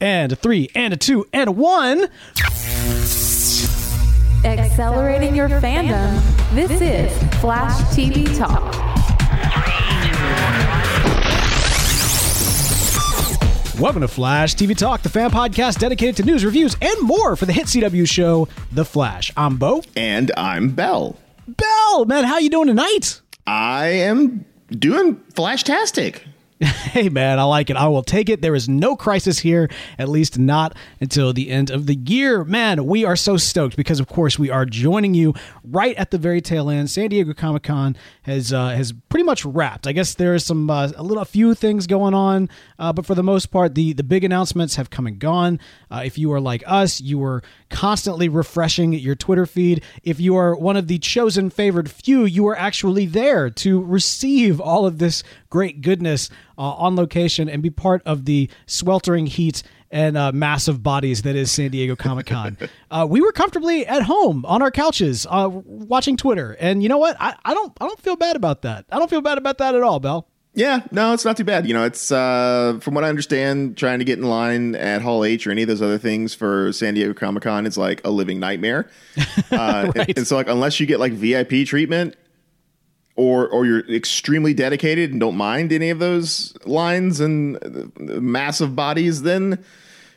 And a three, and a two, and a one. Accelerating your fandom. This is Flash TV Talk. Welcome to Flash TV Talk, the fan podcast dedicated to news, reviews, and more for the hit CW show, The Flash. I'm Beau. And I'm Beall. Beall, man, how you doing tonight? I am doing flashtastic. hey man, I like it. I will take it. There is no crisis here, at least not until the end of the year. Man, we are so stoked because, of course, we are joining you right at the very tail end. San Diego Comic Con has uh, has pretty much wrapped. I guess there is some uh, a little a few things going on, uh, but for the most part, the the big announcements have come and gone. Uh, if you are like us, you were constantly refreshing your Twitter feed. If you are one of the chosen favored few, you are actually there to receive all of this great goodness uh, on location and be part of the sweltering heat and uh, massive bodies that is San Diego Comic Con. uh, we were comfortably at home on our couches uh, watching Twitter, and you know what? I, I don't I don't feel bad about that. I don't feel bad about that at all, Beall. Yeah, no, it's not too bad. You know, it's uh, from what I understand, trying to get in line at Hall H or any of those other things for San Diego Comic Con is like a living nightmare. Uh, Right. and, and so, like, unless you get like VIP treatment, or or you're extremely dedicated and don't mind any of those lines and massive bodies, then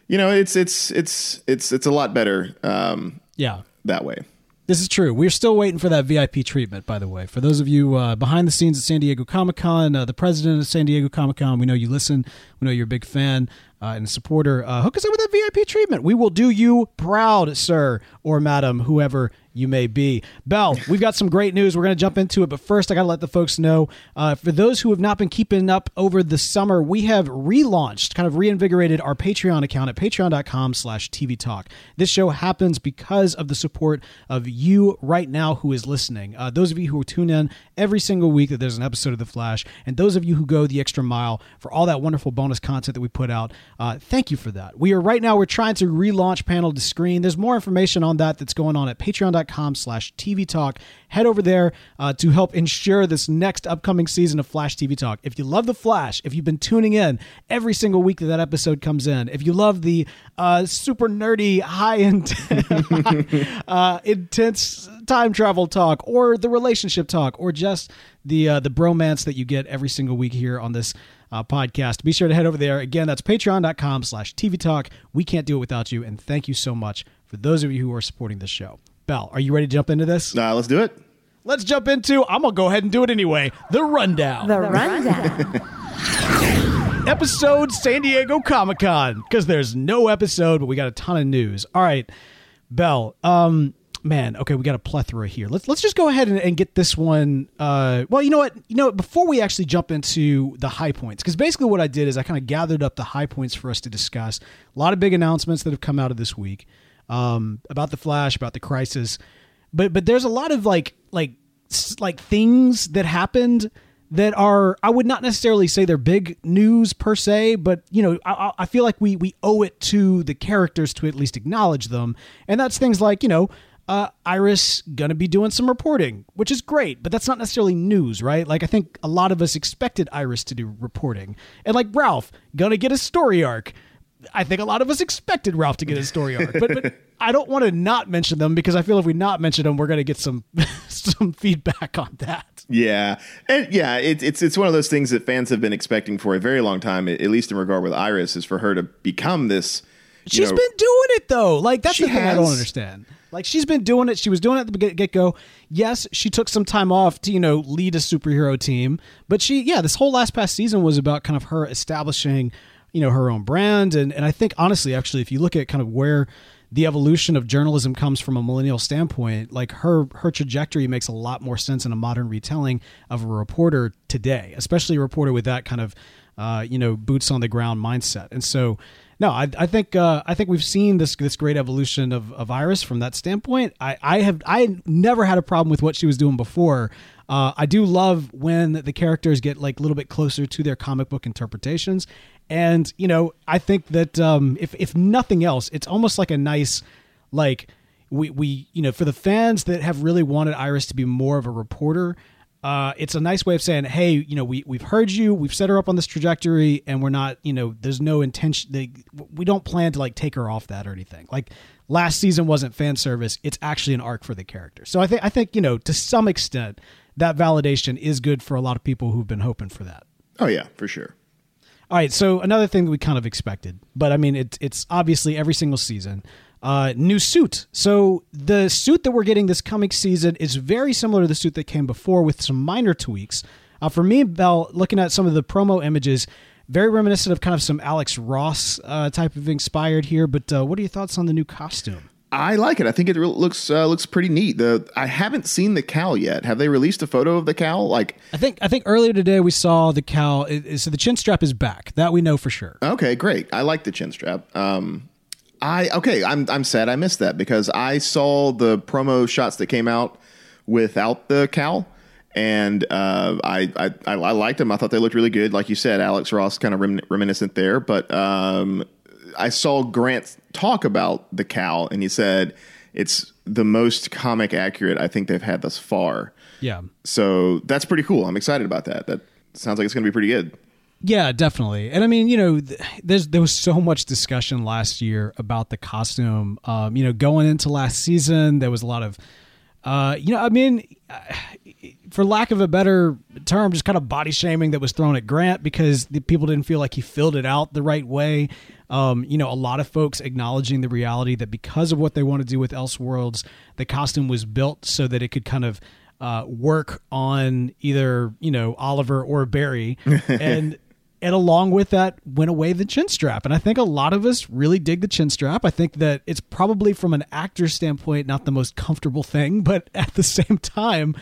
you know it's it's it's it's it's a lot better um, Yeah. that way. This is true. We're still waiting for that VIP treatment, by the way. For those of you uh, behind the scenes at San Diego Comic Con, uh, the president of San Diego Comic Con, we know you listen. We know you're a big fan uh, and supporter. Uh, hook us up with that VIP treatment. We will do you proud, sir or madam, whoever you may be. Beall, we've got some great news. We're going to jump into it, but first, I got to let the folks know uh, for those who have not been keeping up over the summer, we have relaunched, kind of reinvigorated our Patreon account at patreon.com slash TV Talk. This show happens because of the support of you right now who is listening. Uh, those of you who tune in every single week that there's an episode of The Flash, and those of you who go the extra mile for all that wonderful bonus content that we put out, uh, thank you for that. We are right now, we're trying to relaunch Panel to Screen. There's more information on that that's going on at patreon.com slash TV Talk. Head over there uh, to help ensure this next upcoming season of Flash TV Talk. If you love The Flash, if you've been tuning in every single week that that episode comes in, if you love the uh, super nerdy, high end, uh, intense time travel talk, or the relationship talk, or just the uh, the bromance that you get every single week here on this uh, podcast. Be sure to head over there. Again, that's patreon.com slash TV Talk. We can't do it without you. And thank you so much for those of you who are supporting this show. Beall, are you ready to jump into this? Uh, let's do it. Let's jump into, I'm going to go ahead and do it anyway, the rundown. The rundown. episode San Diego Comic Con because there's no episode, but we got a ton of news. All right, Beall. Um, man, okay, we got a plethora here. Let's let's just go ahead and, and get this one. Uh, well, you know what? You know, before we actually jump into the high points, because basically what I did is I kind of gathered up the high points for us to discuss. A lot of big announcements that have come out of this week um, about the Flash, about the Crisis, but but there's a lot of like like like things that happened that are I would not necessarily say they're big news per se, but you know I, I- I feel like we we owe it to the characters to at least acknowledge them, and that's things like you know. Uh, Iris gonna be doing some reporting, which is great, but that's not necessarily news, right? Like I think a lot of us expected Iris to do reporting, and like Ralph gonna get a story arc. I think a lot of us expected Ralph to get a story arc, but, but I don't want to not mention them because I feel if we not mention them, we're going to get some some feedback on that. Yeah, and yeah, it, it's it's one of those things that fans have been expecting for a very long time. At least in regard with Iris, is for her to become this. She's know- been doing it though. Like that's the thing I don't understand. Like she's been doing it. She was doing it at the get go. Yes, she took some time off to you know lead a superhero team, but she yeah, this whole last past season was about kind of her establishing you know her own brand and and I think honestly actually if you look at kind of where the evolution of journalism comes from a millennial standpoint like her her trajectory makes a lot more sense in a modern retelling of a reporter today especially a reporter with that kind of uh, you know boots on the ground mindset and so no, I, I think uh, I think we've seen this this great evolution of, of Iris from that standpoint. I, I have I never had a problem with what she was doing before. Uh, I do love when the characters get like a little bit closer to their comic book interpretations, and you know I think that um, if if nothing else, it's almost like a nice like we we you know for the fans that have really wanted Iris to be more of a reporter uh, it's a nice way of saying, hey, you know, we we've heard you, we've set her up on this trajectory, and we're not, you know, there's no intention. They, we don't plan to like take her off that or anything. Like last season wasn't fan service; it's actually an arc for the character. So I think I think you know to some extent that validation is good for a lot of people who've been hoping for that. Oh yeah, for sure. All right, so another thing that we kind of expected, but I mean, it's it's obviously every single season. Uh, new suit. So the suit that we're getting this coming season is very similar to the suit that came before, with some minor tweaks. Uh, for me, Beall, looking at some of the promo images, very reminiscent of kind of some Alex Ross uh, type of inspired here. But uh, what are your thoughts on the new costume? I like it. I think it looks uh, looks pretty neat. The I haven't seen the cowl yet. Have they released a photo of the cowl? Like I think I think earlier today we saw the cowl. so the chin strap is back. That we know for sure. Okay, great. I like the chin strap. Um, I okay. I'm I'm sad I missed that because I saw the promo shots that came out without the cowl, and uh, I, I I liked them. I thought they looked really good. Like you said, Alex Ross kind of rem- reminiscent there. But um, I saw Grant talk about the cowl, and he said it's the most comic accurate I think they've had thus far. Yeah. So that's pretty cool. I'm excited about that. That sounds like it's going to be pretty good. Yeah, definitely. And I mean, you know, there's there was so much discussion last year about the costume. Um, you know, going into last season, there was a lot of, uh, you know, I mean, for lack of a better term, just kind of body shaming that was thrown at Grant because the people didn't feel like he filled it out the right way. Um, you know, a lot of folks acknowledging the reality that because of what they want to do with Elseworlds, the costume was built so that it could kind of uh, work on either you know Oliver or Barry, and and along with that went away the chin strap and i think a lot of us really dig the chin strap i think that it's probably from an actor standpoint not the most comfortable thing but at the same time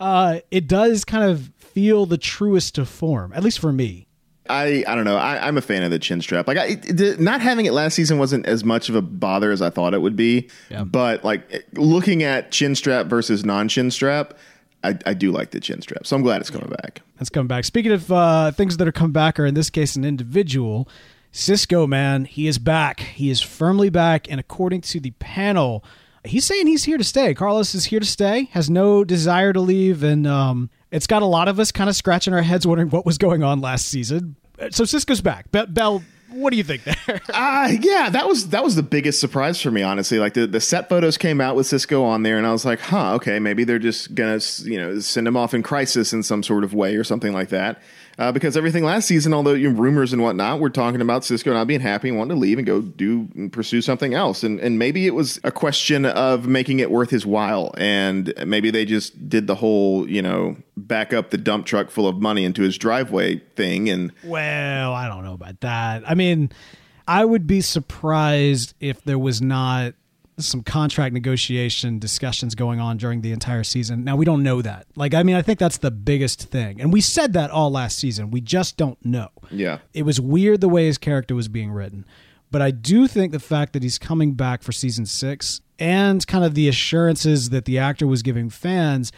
uh, it does kind of feel the truest to form at least for me I, I don't know. I, am a fan of the chin strap. Like, I, it, not having it last season wasn't as much of a bother as I thought it would be. Yeah. But like looking at chin strap versus non chin strap, I, I do like the chin strap, so I'm glad it's coming back. It's coming back. Speaking of uh, things that are coming back, or in this case, an individual, Cisco, man, he is back. He is firmly back, and according to the panel, he's saying he's here to stay. Carlos is here to stay, has no desire to leave, and um, it's got a lot of us kind of scratching our heads, wondering what was going on last season. So Cisco's back. Be- Beall, what do you think there? uh, yeah, that was that was the biggest surprise for me, honestly. Like the, the set photos came out with Cisco on there, and I was like, huh, okay, maybe they're just gonna you know send him off in crisis in some sort of way or something like that uh, because everything last season, although you know, rumors and whatnot, we're talking about Cisco not being happy and wanting to leave and go do and pursue something else. And and maybe it was a question of making it worth his while, and maybe they just did the whole you know back up the dump truck full of money into his driveway thing. And well, I don't know about that. I mean. I would be surprised if there was not some contract negotiation discussions going on during the entire season. Now we don't know that. Like I mean I think that's the biggest thing. And we said that all last season. We just don't know. Yeah. It was weird the way his character was being written. But I do think the fact that he's coming back for season 6 and kind of the assurances that the actor was giving fans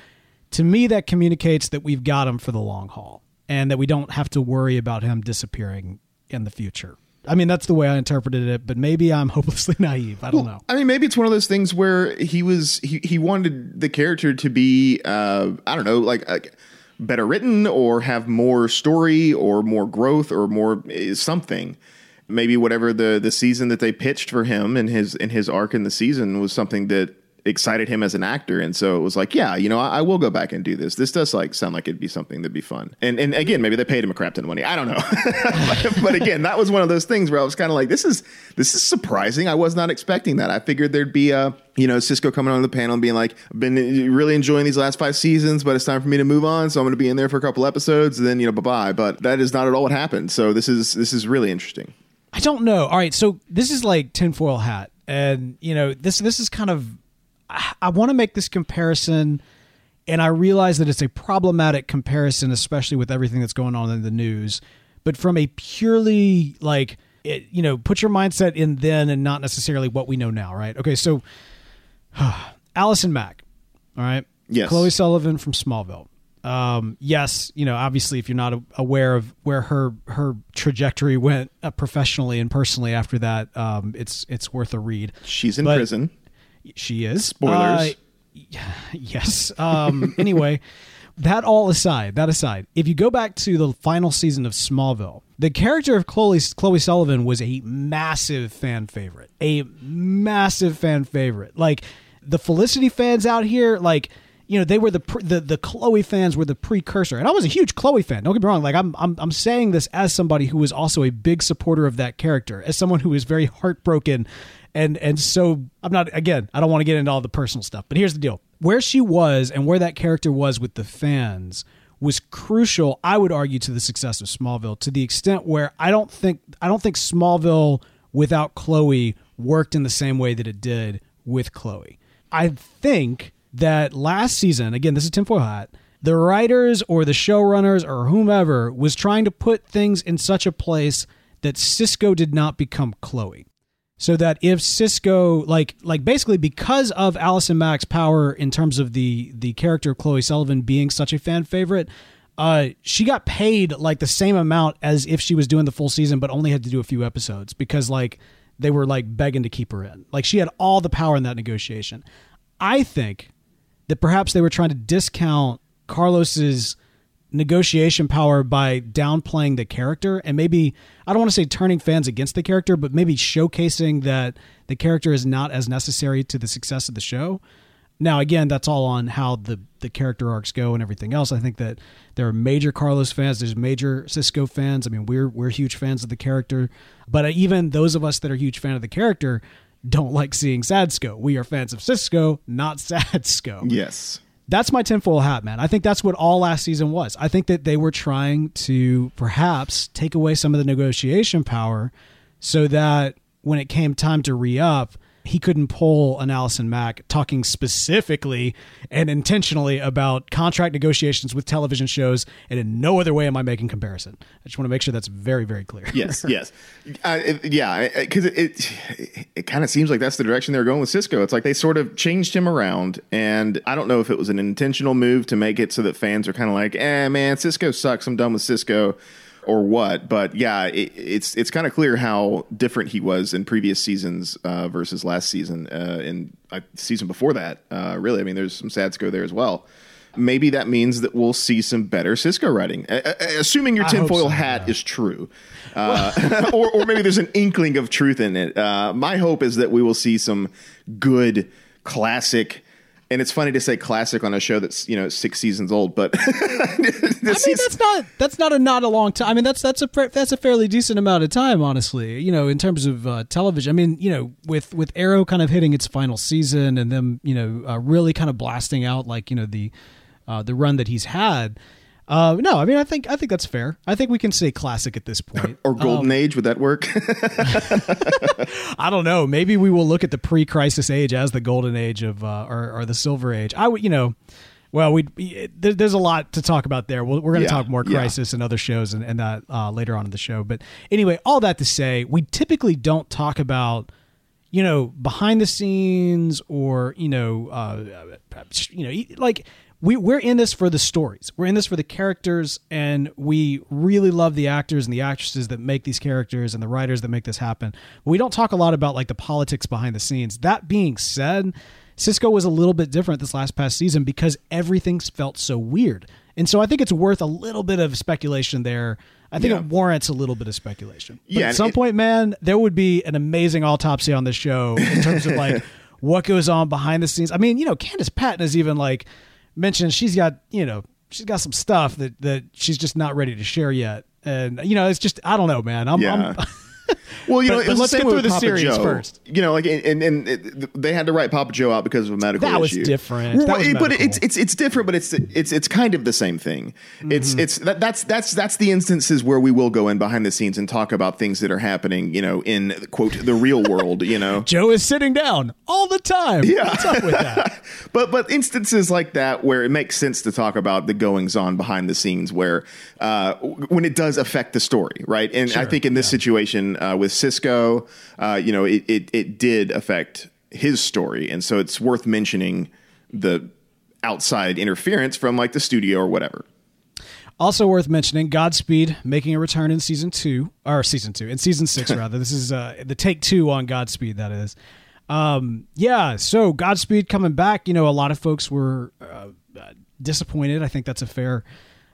to me that communicates that we've got him for the long haul and that we don't have to worry about him disappearing in the future. I mean, that's the way I interpreted it, but maybe I'm hopelessly naive. I don't well, know. I mean, maybe it's one of those things where he was he he wanted the character to be uh, I don't know, like, like better written or have more story or more growth or more eh, something. Maybe whatever the the season that they pitched for him in his in his arc in the season was something that excited him as an actor, and so it was like, yeah, you know, I, I, will go back and do this. This does like sound like it'd be something that'd be fun. And and again, maybe they paid him a crap ton of money. I don't know, but, but, again, that was one of those things where I was kind of like, this is this is surprising. I was not expecting that. I figured there'd be a you know Cisco coming on the panel and being like, I've been really enjoying these last five seasons, but it's time for me to move on, so I'm going to be in there for a couple episodes, and then you know, bye bye. But that is not at all what happened. So this is this is really interesting. I don't know. All right, so this is like tinfoil hat, and you know this this is kind of I want to make this comparison, and I realize that it's a problematic comparison, especially with everything that's going on in the news. But from a purely like it, you know, put your mindset in then and not necessarily what we know now, right? Okay, so Allison Mack, all right, Yes. Chloe Sullivan from Smallville. Um, yes, you know, obviously, if you're not aware of where her her trajectory went uh, professionally and personally after that, um, it's it's worth a read. She's in But- prison. She is. Spoilers. Uh, yes. Um, anyway, that all aside, that aside, if you go back to the final season of Smallville, the character of Chloe, Chloe Sullivan was a massive fan favorite. A massive fan favorite. Like the Felicity fans out here, like you know, they were the pre- the the Chloe fans were the precursor, and I was a huge Chloe fan. Don't get me wrong. Like I'm I'm I'm saying this as somebody who was also a big supporter of that character, as someone who is very heartbroken, and and so I'm not again. I don't want to get into all the personal stuff, but here's the deal: where she was and where that character was with the fans was crucial. I would argue to the success of Smallville to the extent where I don't think I don't think Smallville without Chloe worked in the same way that it did with Chloe. I think that last season, again, this is tinfoil hat, the writers or the showrunners or whomever was trying to put things in such a place that Cisco did not become Chloe. So that if Cisco, like, like basically because of Allison Mack's power in terms of the the character of Chloe Sullivan being such a fan favorite, uh, she got paid like the same amount as if she was doing the full season, but only had to do a few episodes because like they were like begging to keep her in. Like she had all the power in that negotiation. I think that perhaps they were trying to discount Carlos's negotiation power by downplaying the character and maybe I don't want to say turning fans against the character, but maybe showcasing that the character is not as necessary to the success of the show. Now, again, that's all on how the the character arcs go and everything else. I think that there are major Carlos fans. There's major Cisco fans. I mean, we're we're huge fans of the character, but even those of us that are huge fan of the character don't like seeing Sadsko. We are fans of Cisco, not Sadsko Yes. That's my tinfoil hat, man. I think that's what all last season was. I think that they were trying to perhaps take away some of the negotiation power so that when it came time to re up, he couldn't pull an Allison Mack talking specifically and intentionally about contract negotiations with television shows, and in no other way am I making comparison. I just want to make sure that's very, very clear. Yes, yes, uh, it- yeah. Because it it, it kind of seems like that's the direction they're going with Cisco. It's like they sort of changed him around, and I don't know if it was an intentional move to make it so that fans are kind of like, "Eh, man, Cisco sucks. I'm done with Cisco." Or what? But yeah, it, it's it's kind of clear how different he was in previous seasons uh, versus last season. Uh, and uh, season before that, uh, really, I mean, there's some Sadsko there as well. Maybe that means that we'll see some better Cisco writing, assuming your tinfoil so, hat is true, uh, or, or maybe there's an inkling of truth in it. Uh, my hope is that we will see some good classic. And it's funny to say classic on a show that's you know six seasons old, but I mean, that's not that's not a not a long time. I mean, that's that's a that's a fairly decent amount of time, honestly. You know, in terms of uh, television. I mean, you know, with with Arrow kind of hitting its final season and them, you know, uh, really kind of blasting out like you know the uh, the run that he's had. Uh, no, I mean, I think I think that's fair. I think we can say classic at this point. or golden age would that work? I don't know. Maybe we will look at the pre-crisis age as the golden age of uh, or, or the silver age. I would, you know, well, we there, there's a lot to talk about there. We'll, we're going to Yeah, talk more yeah. crisis and other shows and, and that uh, later on in the show. But anyway, all that to say, we typically don't talk about you know behind the scenes or you know uh, you know like we we're in this for the stories. We're in this for the characters, and we really love the actors and the actresses that make these characters and the writers that make this happen. But we don't talk a lot about like the politics behind the scenes. That being said, Cisco was a little bit different this last past season because everything felt so weird, and so I think it's worth a little bit of speculation there. I think Yeah. it warrants a little bit of speculation. But Yeah, at some it- point, man, there would be an amazing autopsy on this show in terms of like what goes on behind the scenes. I mean, you know, Candice Patton is even like mentioned she's got, you know, she's got some stuff that that she's just not ready to share yet. And you know, it's just I don't know, man. I'm, Yeah. I'm Well, you But- know, but let's get through the Papa series Joe. first. You know, like and and it, they had to write Papa Joe out because of a medical That was issue. different. That was Right, but it's it's it's different, but it's it's it's kind of the same thing. It's Mm-hmm. it's that, that's that's that's the instances where we will go in behind the scenes and talk about things that are happening. You know, in quote the real world. You know, Joe is sitting down all the time. Yeah. What's up with that? but but instances like that where it makes sense to talk about the goings on behind the scenes where uh, when it does affect the story right and i think in this situation uh, with Cisco, uh, you know, it, it it did affect his story, and so it's worth mentioning the outside interference from like the studio or whatever. Also worth mentioning, Godspeed making a return in season two, or season two, in season six rather. this is uh, the take two on Godspeed. That is, um, yeah. So Godspeed coming back. You know, a lot of folks were uh, disappointed. I think that's a fair,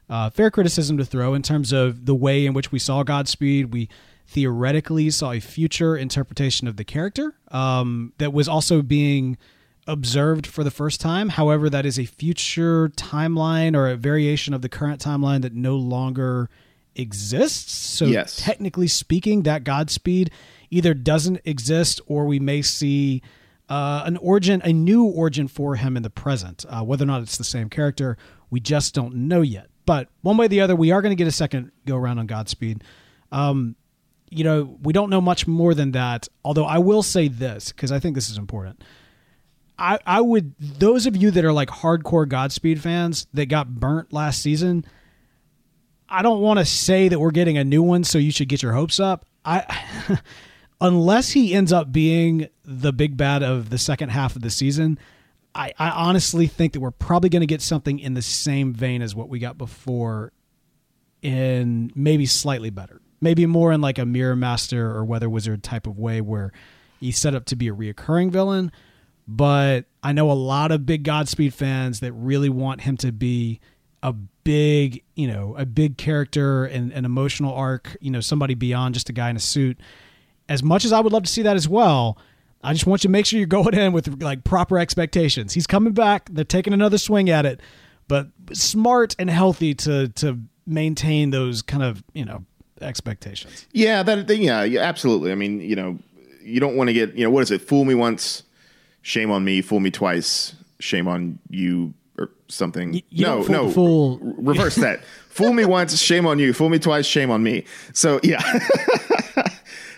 uh, fair criticism to throw in terms of the way in which we saw Godspeed. We theoretically saw a future interpretation of the character um, that was also being observed for the first time. However, that is a future timeline or a variation of the current timeline that no longer exists. So, Yes. technically speaking, that Godspeed either doesn't exist or we may see uh, an origin, a new origin for him in the present. Uh, whether or not it's the same character, we just don't know yet. But one way or the other, we are going to get a second go around on Godspeed. Um, you know, we don't know much more than that. Although I will say this because I think this is important. I, I would those of you that are like hardcore Godspeed fans that got burnt last season. I don't want to say that we're getting a new one, so you should get your hopes up. I unless he ends up being the big bad of the second half of the season, I, I honestly think that we're probably going to get something in the same vein as what we got before, in maybe slightly better, maybe more in like a Mirror Master or Weather Wizard type of way, where he's set up to be a reoccurring villain. But I know a lot of big Godspeed fans that really want him to be a big, you know, a big character and an emotional arc, you know, somebody beyond just a guy in a suit. As much as I would love to see that as well, I just want you to make sure you're going in with like proper expectations. He's coming back. They're taking another swing at it, but smart and healthy to to maintain those kind of you know expectations. Yeah, that yeah, yeah, absolutely. I mean, you know, you don't want to get you know what is it? Fool me once, shame on me. Fool me twice, shame on you, or something. you no, fool no, fool. reverse that. fool me once, shame on you. Fool me twice, shame on me. So yeah.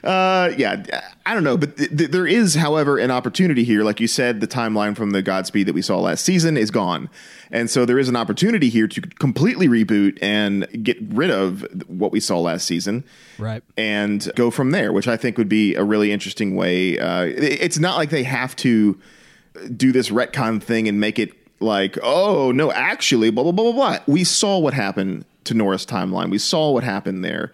Uh, yeah, I don't know, but th- th- there is, however, an opportunity here. Like you said, the timeline from the Godspeed that we saw last season is gone, and so there is an opportunity here to completely reboot and get rid of what we saw last season, Right. and go from there. Which I think would be a really interesting way. Uh, it's not like they have to do this retcon thing and make it like, oh no, actually, blah blah blah blah blah. We saw what happened to Nora's timeline. We saw what happened there,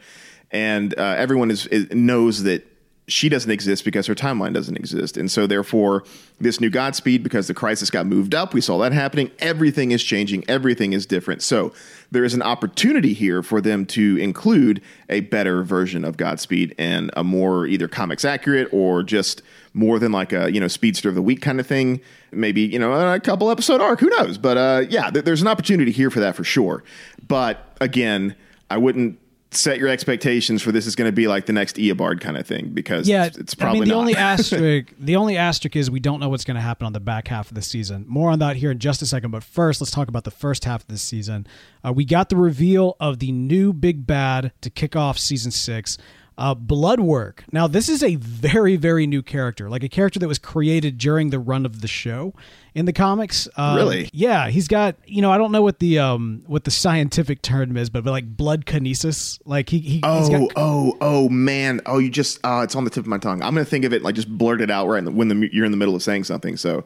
and uh, everyone is, is knows that she doesn't exist because her timeline doesn't exist, and so therefore, this new Godspeed because the crisis got moved up. We saw that happening. Everything is changing. Everything is different. So there is an opportunity here for them to include a better version of Godspeed and a more either comics accurate or just more than like a you know speedster of the week kind of thing maybe you know a couple episode arc who knows but uh yeah th- there's an opportunity here for that for sure but again i wouldn't set your expectations for this is going to be like the next Eobard kind of thing because Yeah, it's, it's probably I mean, the not. only asterisk, the only asterisk is we don't know what's going to happen on the back half of the season. More on that here in just a second. But first, let's talk about the first half of the season. Uh, we got the reveal of the new big bad to kick off season six. Uh, Bloodwork. Now, this is a very, very new character, like a character that was created during the run of the show in the comics. Um, Really? Yeah, he's got. You know, I don't know what the um what the scientific term is, but, but like blood kinesis. Like he, he he's Oh, got oh, oh, man! Oh, you just uh, it's on the tip of my tongue. I'm gonna think of it like just blurt it out right in the, when the, you're in the middle of saying something. So,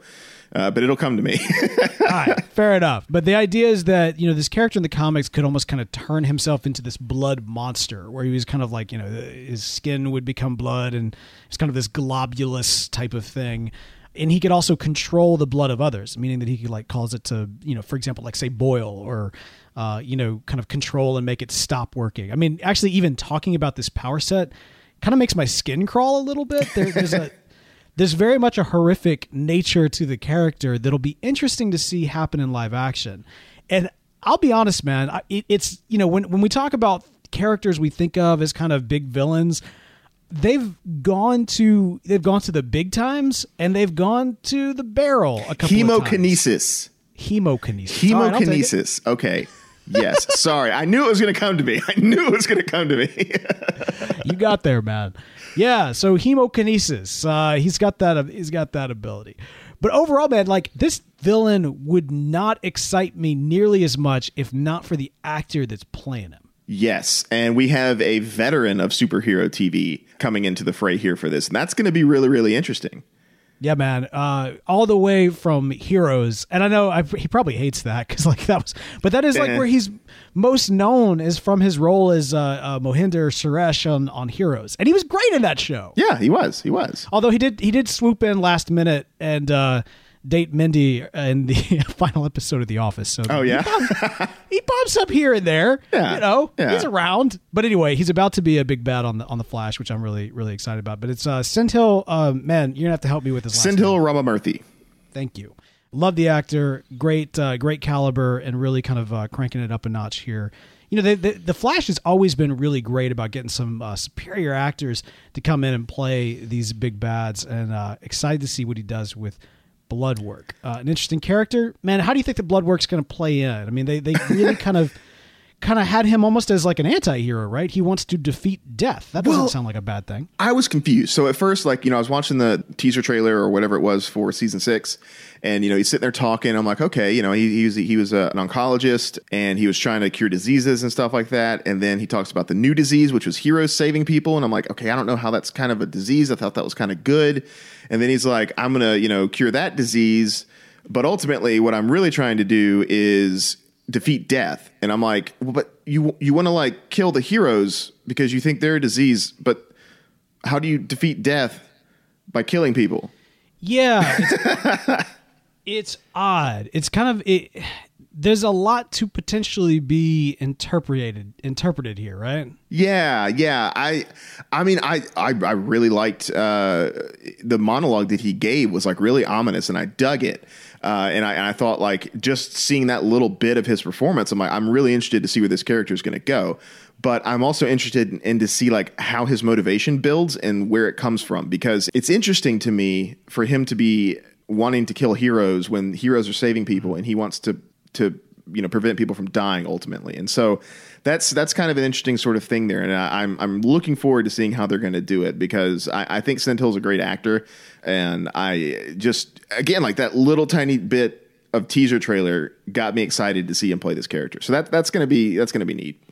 uh, but it'll come to me. All right, fair enough. But the idea is that you know this character in the comics could almost kind of turn himself into this blood monster, where he was kind of like you know his skin would become blood, and it's kind of this globulous type of thing. And he could also control the blood of others, meaning that he could like cause it to you know, for example, like say boil or uh, you know, kind of control and make it stop working. I mean, actually, even talking about this power set kind of makes my skin crawl a little bit. There, there's a there's very much a horrific nature to the character that'll be interesting to see happen in live action. And I'll be honest, man, it, it's you know when when we talk about characters we think of as kind of big villains, they've gone to they've gone to the big times and they've gone to the barrel a couple of times. Hemokinesis. Hemokinesis. All right, I'll take it. Hemokinesis. Okay. Yes. Sorry. I knew it was going to come to me. I knew it was going to come to me. you got there, man. Yeah, so hemokinesis. Uh, he's got that. He's got that ability. But overall, man, like this villain would not excite me nearly as much if not for the actor that's playing him. Yes, and we have a veteran of superhero TV coming into the fray here for this, and that's going to be really, really interesting. Yeah, man. Uh, all the way from Heroes, and I know I, he probably hates that because like that was, but that is like Eh. where he's most known is from his role as uh, uh, Mohinder Suresh on on Heroes, and he was great in that show. Yeah, he was. He was. Although he did he did swoop in last minute and uh, date Mindy in the final episode of The Office. So Oh yeah. he pops up here and there. Yeah, you know, yeah. he's around. But anyway, he's about to be a big bad on the on the Flash, which I'm really really excited about. But it's uh. Uh, man, you're gonna have to help me with this. Sendhil Ramamurthy. Thank you. Love the actor. Great, uh, great caliber, and really kind of uh, cranking it up a notch here. You know, the, the, the Flash has always been really great about getting some uh, superior actors to come in and play these big bads, and uh, excited to see what he does with Bloodwork. Uh, an interesting character, man. How do you think the Bloodwork's going to play in? I mean, they they really kind of. Kind of had him almost as like an anti-hero, right? He wants to defeat death. That doesn't Well- sound like a bad thing. I was confused. So at first, like, you know, I was watching the teaser trailer or whatever it was for season six, and you know, he's sitting there talking. I'm like, okay, you know, he, he was he was uh, an oncologist and he was trying to cure diseases and stuff like that. And then he talks about the new disease, which was heroes saving people. And I'm like, okay, I don't know how that's kind of a disease. I thought that was kind of good. And then he's like, I'm gonna, you know, cure that disease. But ultimately, what I'm really trying to do is defeat death. And I'm like, well, but you you want to like kill the heroes because you think they're a disease, but how do you defeat death by killing people? Yeah, it's, odd. It's kind of it. There's a lot to potentially be interpreted interpreted here, right? Yeah, yeah. I, I mean, I, I, I really liked uh, the monologue that he gave was like really ominous, and I dug it. Uh, and I, and I thought like just seeing that little bit of his performance, I'm like, I'm really interested to see where this character is going to go. But I'm also interested in, in to see like how his motivation builds and where it comes from because it's interesting to me for him to be wanting to kill heroes when heroes are saving people mm-hmm. and he wants to to you know prevent people from dying ultimately. And so that's that's kind of an interesting sort of thing there, and I, I'm I'm looking forward to seeing how they're going to do it because I, I think Sendhil's a great actor, and I just again like that little tiny bit of teaser trailer got me excited to see him play this character. So that that's gonna be that's gonna be neat.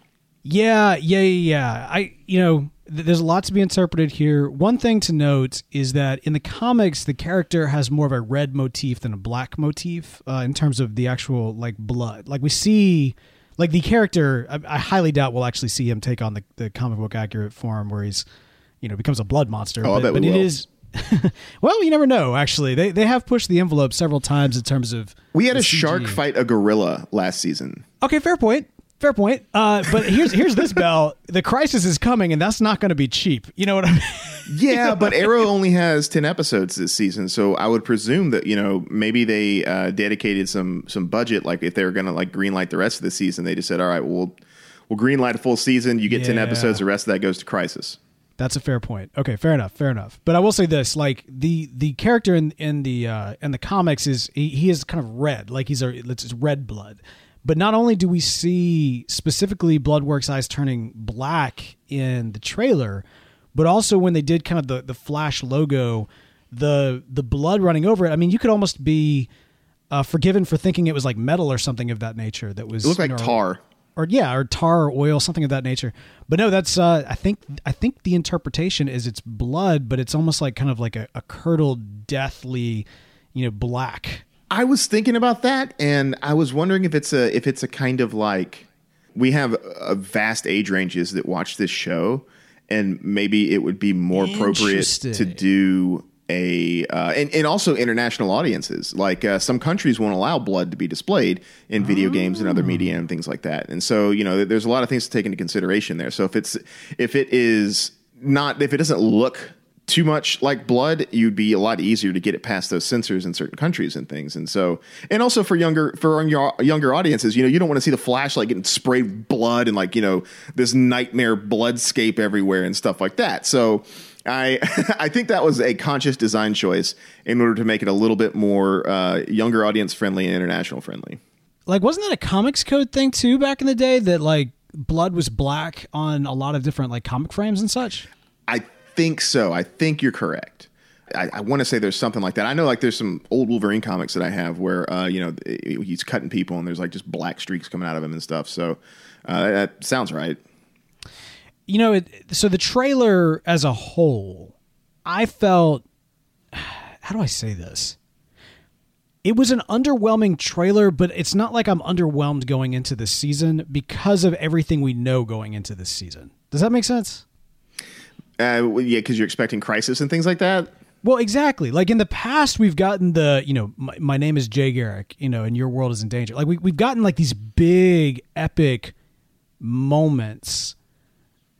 Yeah, yeah, yeah. I, you know, th- there's a lot to be interpreted here. One thing to note is that in the comics, the character has more of a red motif than a black motif uh, in terms of the actual like blood. Like we see, like the character, I, I highly doubt we'll actually see him take on the, the comic book accurate form where he's, you know, becomes a blood monster. Oh, I but bet we but it will. is. well, you never know. Actually, they they have pushed the envelope several times in terms of. We had a shark fight a gorilla last season. Okay, fair point. Fair point. Uh, but here's here's this Beall. The crisis is coming, and that's not going to be cheap. You know what I mean? Yeah, but Arrow only has ten episodes this season, so I would presume that you know maybe they uh, dedicated some some budget. Like if they were going to like greenlight the rest of the season, they just said, "All right, we'll we'll greenlight a full season. You get ten episodes. The rest of that goes to Crisis." That's a fair point. Okay, fair enough. Fair enough. But I will say this: like the the character in in the uh, in the comics is he, he is kind of red, like he's a it's red blood. But not only do we see specifically Bloodworks' eyes turning black in the trailer, but also when they did kind of the the Flash logo, the the blood running over it. I mean, you could almost be uh, forgiven for thinking it was like metal or something of that nature. That was It looked you like know, tar. or yeah, or tar or oil, something of that nature. But no, that's uh, I think I think the interpretation is it's blood, but it's almost like kind of like a, a curdled, deathly, you know, black. I was thinking about that, and I was wondering if it's a if it's a kind of like we have a vast age ranges that watch this show, and maybe it would be more appropriate to do a uh, and and also international audiences. Like uh, some countries won't allow blood to be displayed in video games and other media and things like that. And so you know, there's a lot of things to take into consideration there. So if it's if it is not if it doesn't look too much like blood, you'd be a lot easier to get it past those censors in certain countries and things. And so, and also for younger for your younger audiences, you know, you don't want to see the flashlight getting sprayed with blood and like you know this nightmare bloodscape everywhere and stuff like that. So. I I think that was a conscious design choice in order to make it a little bit more uh, younger audience friendly and international friendly. Like, wasn't that a comics code thing too back in the day that like blood was black on a lot of different like comic frames and such? I think so. I think you're correct. I, I want to say there's something like that. I know like there's some old Wolverine comics that I have where uh, you know he's cutting people and there's like just black streaks coming out of him and stuff. So uh, that sounds right. You know, it, so the trailer as a whole, I felt. How do I say this? It was an underwhelming trailer, but it's not like I'm underwhelmed going into this season because of everything we know going into this season. Does that make sense? Uh, well, yeah, because you're expecting crisis and things like that. Well, exactly. Like in the past, we've gotten the, you know, my, my name is Jay Garrick, you know, and your world is in danger. Like we, we've gotten like these big, epic moments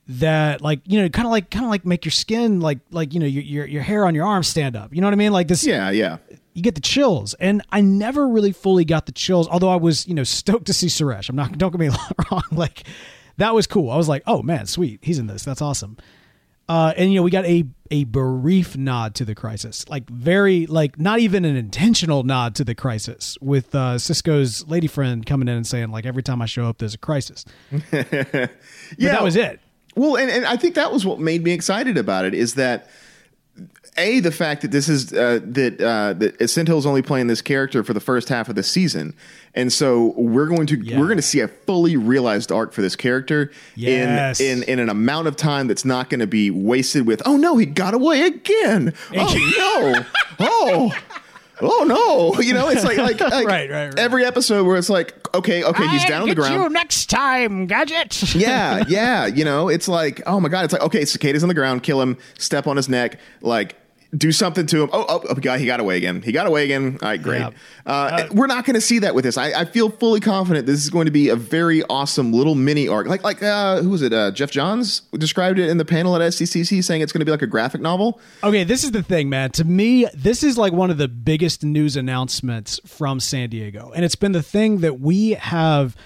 that like you know kind of like kind of like make your skin like like you know your, your your hair on your arm stand up. You know what i mean? Like this Yeah, yeah. you get the chills. And i never really fully got the chills although i was you know stoked to see suresh. I'm not don't get me wrong. Like that was cool. I was like oh man sweet. He's in this. That's awesome uh, and you know we got a a brief nod to the crisis. Like very like not even an intentional nod to the crisis with uh, cisco's lady friend coming in and saying like every time i show up there's a crisis. But Yeah, that was it. Well, and, and I think that was what made me excited about it is that a the fact that this is uh, that uh, that Sendhil's only playing this character for the first half of the season, and so we're going to Yeah. we're going to see a fully realized arc for this character Yes. in in in an amount of time that's not going to be wasted with oh no he got away again oh no oh. Oh no! You know, it's like like, like Right, right, right. every episode where it's like, okay, okay, he's down on the ground. next time, gadget. yeah, yeah. You know, it's like, oh my god, it's like, okay, cicada's on the ground, kill him, step on his neck, like do something to him. Oh, oh, oh God, he got away again. He got away again. All right, great. Yeah. Uh, we're not going to see that with this. I, I feel fully confident this is going to be a very awesome little mini arc. Like, like uh, who was it? Uh, Geoff Johns described it in the panel at SDCC, saying it's going to be like a graphic novel. Okay, this is the thing, man. To me, this is like one of the biggest news announcements from San Diego. And it's been the thing that we have,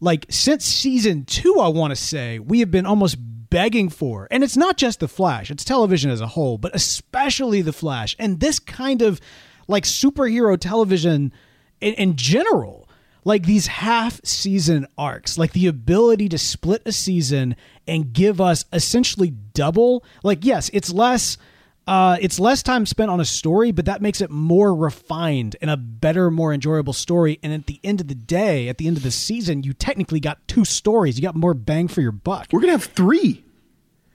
like, since season two, I want to say, we have been almost begging for. And it's not just The Flash, it's television as a whole, but especially The Flash. And this kind of, like, superhero television in, in general like these half season arcs, like the ability to split a season and give us essentially double. Like, yes, it's less. Uh, it's less time spent on a story, but that makes it more refined and a better, more enjoyable story. And at the end of the day, at the end of the season, you technically got two stories. You got more bang for your buck. We're to have three.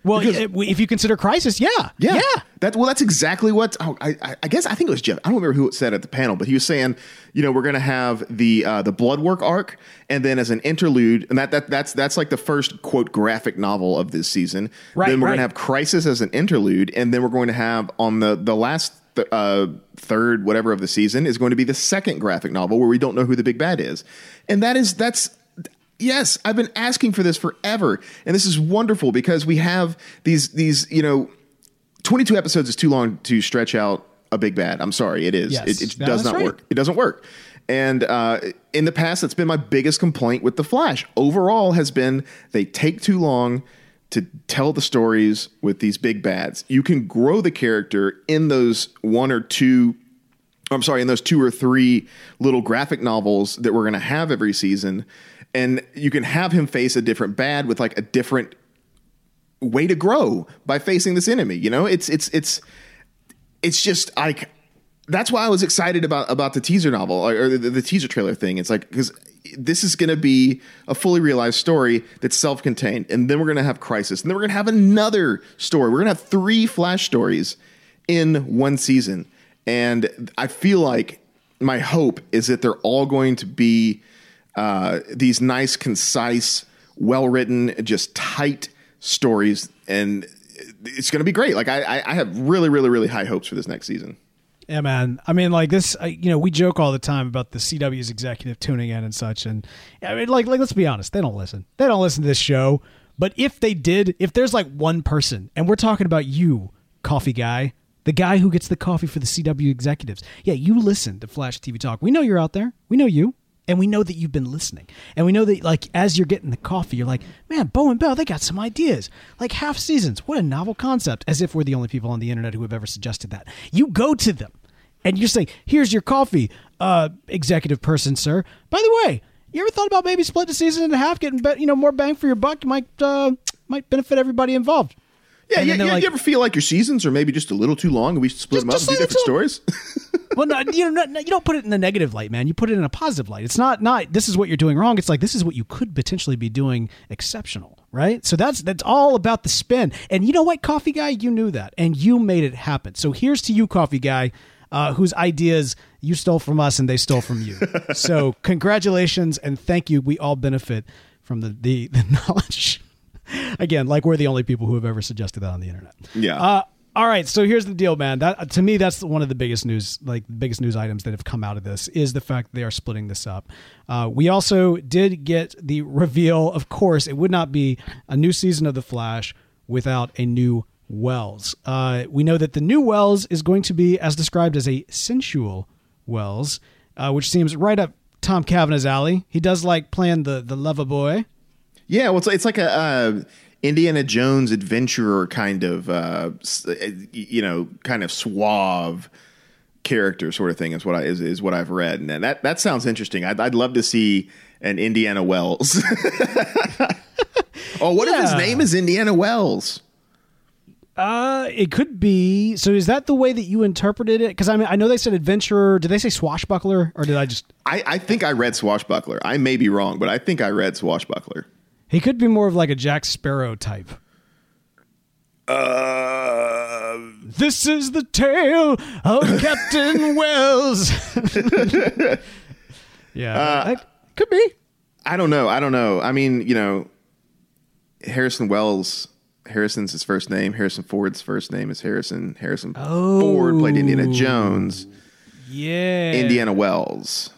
Well, because- if you consider Crisis, yeah, Yeah, yeah. That well, that's exactly what oh, I, I- I guess I think it was Geoff. I don't remember who it said at the panel, but he was saying, you know, we're going to have the uh, the blood work arc, and then as an interlude, and that that that's that's like the first quote graphic novel of this season. Right, Then we're going to have Crisis as an interlude, and then we're going to have on the the last. Th- uh, third whatever of the season is going to be the second graphic novel where we don't know who the big bad is and that is that's Yes, I've been asking for this forever, and this is wonderful because we have these these you know, twenty two episodes is too long to stretch out a big bad. I'm sorry, it is. Yes. It, it does not right. work. It doesn't work. And uh, in the past, that's been my biggest complaint with the Flash. Overall, has been they take too long to tell the stories with these big bads. You can grow the character in those one or two I'm sorry, in those two or three little graphic novels that we're going to have every season, and you can have him face a different bad with like a different way to grow by facing this enemy. You know, it's it's it's it's just like that's why I was excited about about the teaser novel or, the, the teaser trailer thing. It's like because this is going to be a fully realized story that's self-contained, and then we're going to have Crisis, and then we're going to have another story. We're going to have three Flash stories in one season, and I feel like my hope is that they're all going to be uh, these nice, concise, well-written, just tight stories, and it's going to be great. Like I, I, I have really, really, really high hopes for this next season. Yeah, man. I mean, like this. You know, we joke all the time about the CW's executive tuning in and such, and I mean, like, like let's be honest, they don't listen. They don't listen to this show. But if they did, if there's like one person, and we're talking about you, coffee guy, the guy who gets the coffee for the CW executives, yeah, you listen to Flash TV Talk. We know you're out there. We know you. And we know that you've been listening. And we know that, like, as you're getting the coffee, you're like, man, Beau and Beall, they got some ideas. Like half seasons. What a novel concept. As if we're the only people on the internet who have ever suggested that. You go to them and you say, here's your coffee, uh, executive person, sir. By the way, you ever thought about maybe split the season in half, getting, you know, more bang for your buck? Might, uh, might benefit everybody involved. Yeah, And yeah, yeah. like- you ever feel like your seasons are maybe just a little too long and we split Just- them up and do different stories? well, no, you know, no, you don't put it in the negative light, man. You put it in a positive light. It's not not this is what you're doing wrong. It's like this is what you could potentially be doing exceptional, right? So that's that's all about the spin. And you know what, coffee guy, you knew that, and you made it happen. So here's to you, coffee guy, uh, whose ideas you stole from us and they stole from you. so congratulations and thank you. We all benefit from the the, the knowledge. Again, like we're the only people who have ever suggested that on the internet. Yeah. Uh, all right, so here's the deal, man. That to me, that's one of the biggest news, like biggest news items that have come out of this is the fact they are splitting this up. Uh, we also did get the reveal. Of course, it would not be a new season of the Flash without a new Wells. Uh, we know that the new Wells is going to be as described as a sensual Wells, uh, which seems right up Tom Cavanagh's alley. He does like playing the the lover boy. Yeah, well, it's, it's like a uh, Indiana Jones adventurer kind of, uh, uh, you know, kind of suave character sort of thing is what I is, is what I've read, and that that sounds interesting. I'd, I'd love to see an Indiana Wells. oh, what if his name is Indiana Wells? Uh, it could be. So is that the way that you interpreted it? Because I mean, I know they said adventurer. Did they say swashbuckler, or did I just? I, I think I read Swashbuckler. I may be wrong, but I think I read Swashbuckler. He could be more of like a Jack Sparrow type. Uh, This is the tale of Captain Wells. yeah, that could be. I don't know. I don't know. I mean, you know, Harrison Wells. Harrison's his first name. Harrison Ford's first name is Harrison. Harrison Ford played Indiana Jones. Yeah, Indiana Wells.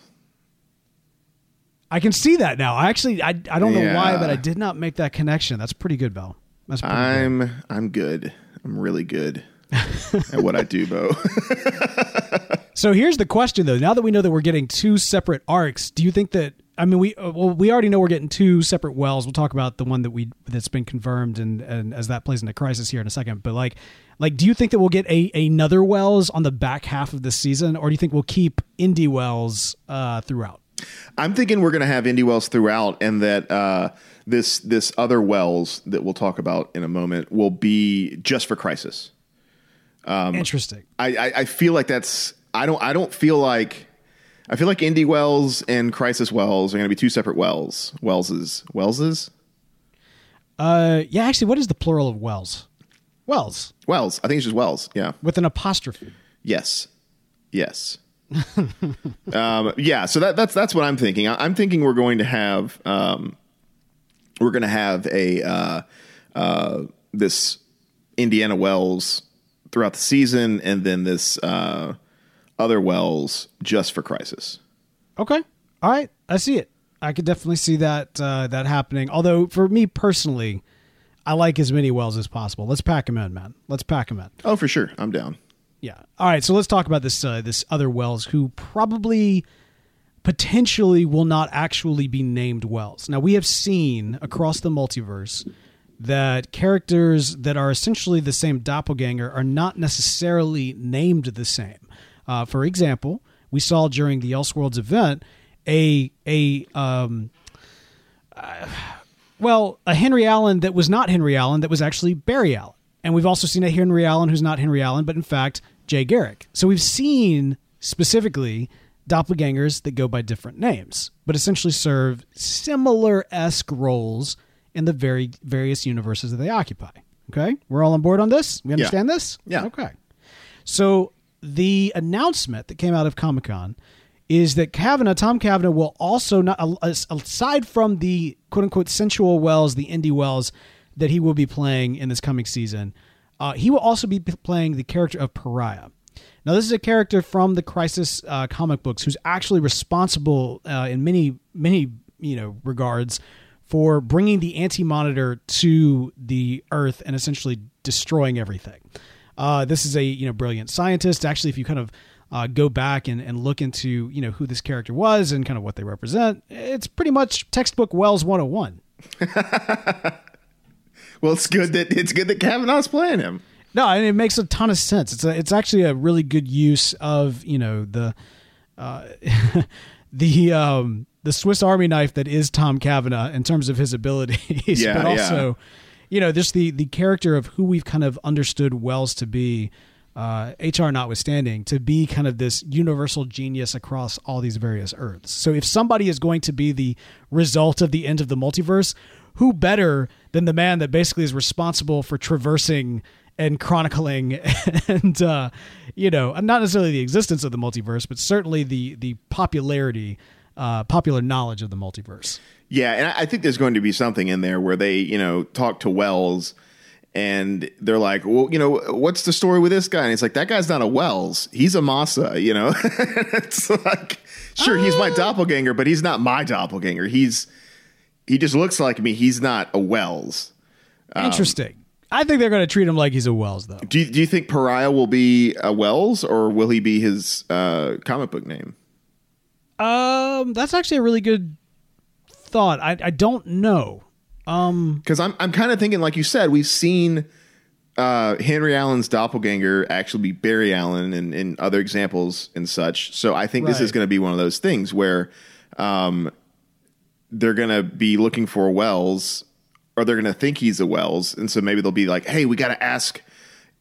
I can see that now. I actually, I, I don't know why, but I did not make that connection. That's pretty good, Beall. That's pretty. I'm I'm good. I'm really good at what I do, Beau. So here's the question, though. Now that we know that we're getting two separate arcs, do you think that? I mean, we uh, well, we already know we're getting two separate wells. We'll talk about the one that we that's been confirmed, and and as that plays into crisis here in a second. But like, like, do you think that we'll get a another wells on the back half of the season, or do you think we'll keep indie wells uh, throughout? I'm thinking we're going to have Indy Wells throughout, and that uh, this this other Wells that we'll talk about in a moment will be just for Crisis. Um, Interesting. I, I, I feel like that's I don't I don't feel like I feel like Indy Wells and Crisis Wells are going to be two separate Wells. Wellses Wellses Uh, yeah. Actually, what is the plural of wells? Wells Wells. I think it's just Wells. Yeah. with an apostrophe. Yes. Yes. um, yeah. So that, that's that's what I'm thinking. I, I'm thinking we're going to have um, we're going to have a uh, uh, this Indiana Wells throughout the season, and then this uh, other Wells just for Crisis. Okay. All right. I see it. I could definitely see that uh, that happening. Although for me personally, I like as many wells as possible. Let's pack them in, man. Let's pack them in. Oh, for sure. I'm down. Yeah. All right. So let's talk about this uh, this other wells who probably potentially will not actually be named wells. Now we have seen across the multiverse that characters that are essentially the same doppelganger are not necessarily named the same. Uh, for example, we saw during the Elseworlds event a a um, well, a Henry Allen that was not Henry Allen, that was actually Barry Allen. And we've also seen a Henry Allen who's not Henry Allen, but in fact, Jay Garrick. So we've seen specifically doppelgangers that go by different names, but essentially serve similar esque roles in the very various universes that they occupy. Okay? We're all on board on this? We understand this? Yeah. Okay. So the announcement that came out of Comic Con is that Cavanagh, Tom Cavanagh, will also not aside from the quote unquote sensual wells, the indie wells that he will be playing in this coming season, uh, he will also be playing the character of Pariah. Now, this is a character from the Crisis uh, comic books who's actually responsible uh, in many, many you know regards for bringing the Anti Monitor to the Earth and essentially destroying everything. Uh, this is a you know brilliant scientist. Actually, if you kind of uh, go back and, and look into you know who this character was and kind of what they represent, it's pretty much textbook Wells 101. Well, it's good that it's good that Cavanagh's playing him. No, and it makes a ton of sense. It's a, it's actually a really good use of you know the uh, the um, the Swiss Army knife that is Tom Cavanagh in terms of his abilities, Yeah, but yeah. also you know, just the the character of who we've kind of understood Wells to be, uh, HR notwithstanding, to be kind of this universal genius across all these various Earths. So if somebody is going to be the result of the end of the multiverse, who better than the man that basically is responsible for traversing and chronicling and uh, you know not necessarily the existence of the multiverse but certainly the the popularity uh, popular knowledge of the multiverse Yeah, and I think there's going to be something in there where they, you know, talk to Wells and they're like, well, you know, what's the story with this guy? And he's like, that guy's not a Wells. He's a Massa, you know? it's like, sure, he's my doppelganger, but he's not my doppelganger. He's, he just looks like me. He's not a Wells. interesting i think they're going to treat him like he's a wells though Do you, do you think Pariah will be a Wells or will he be his uh, comic book name? um that's actually a really good thought i, I don't know um Because I'm I'm kind of thinking, like you said, we've seen uh, Henry Allen's doppelganger actually be Barry Allen and, and other examples and such. So I think this is going to be one of those things where um, they're going to be looking for Wells, or they're going to think he's a Wells, and so maybe they'll be like, "Hey, we got to ask,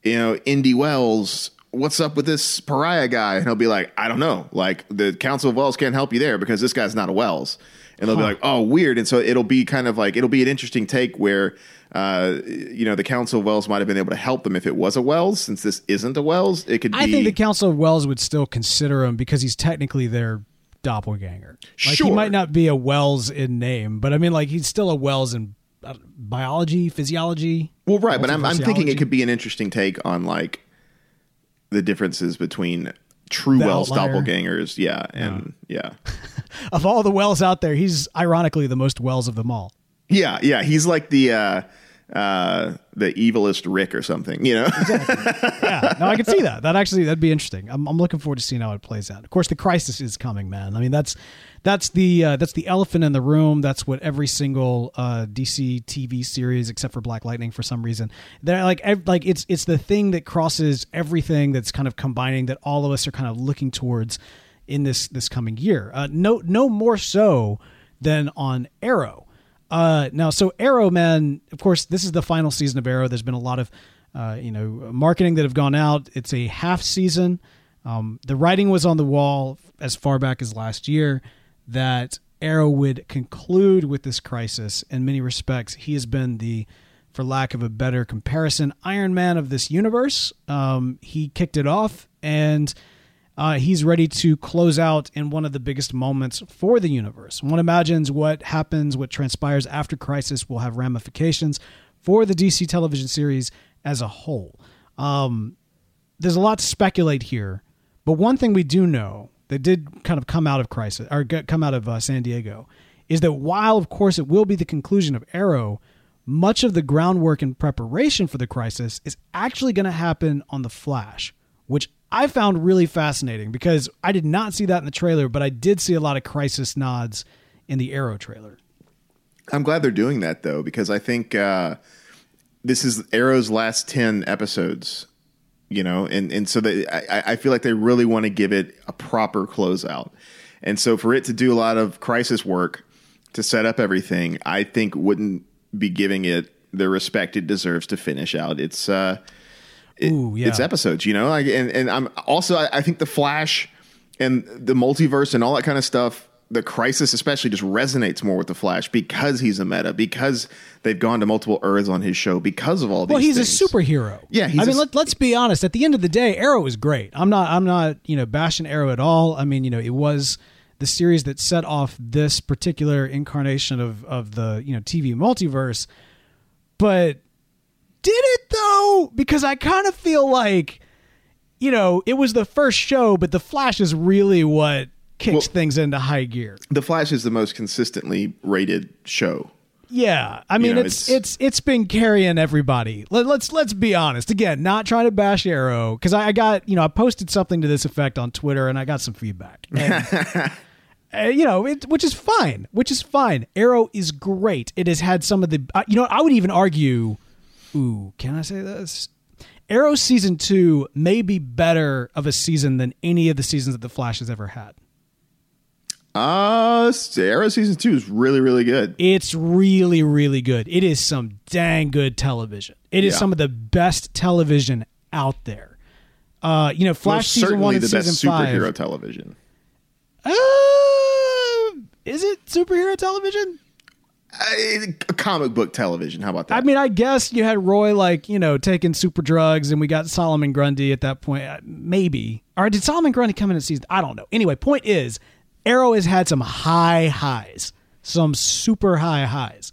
you know, Indy Wells." What's up with this pariah guy? And he'll be like, I don't know. Like the Council of Wells can't help you there because this guy's not a Wells. And they'll be like, oh, weird. And so it'll be kind of like it'll be an interesting take where, uh, you know, the Council of Wells might have been able to help them if it was a Wells. Since this isn't a Wells, it could be. i think the council of wells would still consider him because he's technically their doppelganger like he might not be a wells in name but i mean like he's still a wells in uh, biology physiology well, right, but I'm, I'm thinking it could be an interesting take on like the differences between true The Wells outlier. doppelgangers. Yeah, and yeah. of all the wells out there he's ironically the most wells of them all Yeah, yeah, he's like the uh, uh, the evilest Rick or something, you know. yeah, no, I can see that. That actually that'd be interesting. I'm, I'm looking forward to seeing how it plays out. Of course, the crisis is coming, man. I mean, that's that's the uh, that's the elephant in the room. That's what every single uh, DC TV series, except for Black Lightning, for some reason, they're like ev- like it's it's the thing that crosses everything. That's kind of combining that all of us are kind of looking towards in this this coming year. Uh, no, no more so than on Arrow. Uh, now, so Arrow, man, of course, this is the final season of Arrow. There's been a lot of, uh, you know, marketing that have gone out. It's a half season. Um, the writing was on the wall as far back as last year that Arrow would conclude with this crisis. In many respects, he has been the, for lack of a better comparison, Iron Man of this universe. Um, he kicked it off and uh, he's ready to close out in one of the biggest moments for the universe. One imagines what happens, what transpires after Crisis will have ramifications for the DC television series as a whole. Um, there's a lot to speculate here, but one thing we do know that did kind of come out of Crisis or come out of uh, San Diego is that while, of course, it will be the conclusion of Arrow, much of the groundwork and preparation for the crisis is actually going to happen on the Flash, which I found really fascinating because I did not see that in the trailer, but I did see a lot of crisis nods in the Arrow trailer. I'm glad they're doing that though, because I think uh, this is Arrow's last ten episodes. You know, and and so they, I, I feel like they really want to give it a proper closeout, and so for it to do a lot of crisis work to set up everything, I think wouldn't be giving it the respect it deserves to finish out its uh, it- Ooh, yeah. its episodes. You know, like, and and I'm also I, I think the Flash and the multiverse and all that kind of stuff. The crisis, especially, just resonates more with the Flash because he's a meta, because they've gone to multiple Earths on his show, because of all these. Well, he's things. a superhero. Yeah, he's I a mean, let, let's be honest. At the end of the day, Arrow is great. I'm not. I'm not. You know, bashing Arrow at all. I mean, you know, it was the series that set off this particular incarnation of of the you know TV multiverse. But did it though? Because I kind of feel like, you know, it was the first show, but the Flash is really what kicks Well- things into high gear. The Flash is the most consistently rated show. Yeah, I mean know, it's, it's- it's it's been carrying everybody. Let, let's let's be honest. Again, not trying to bash Arrow because I, I got you know I posted something to this effect on Twitter and I got some feedback. And, uh, you know, it, which is fine. Which is fine. Arrow is great. It has had some of the uh, you know I would even argue. Ooh, can I say this? Arrow season two may be better of a season than any of the seasons that the Flash has ever had. Uh, Arrow season two is really, really good. It's really, really good. It is some dang good television. It is Yeah. some of the best television out there. Uh, you know, Flash Most season one and the season best superhero five. television. Uh, is it superhero television? Uh, comic book television. How about that? I mean, I guess you had Roy like you know taking super drugs, and we got Solomon Grundy at that point. Uh, Maybe, or did Solomon Grundy come in at season? I don't know. Anyway, point is, Arrow has had some high highs, some super high highs,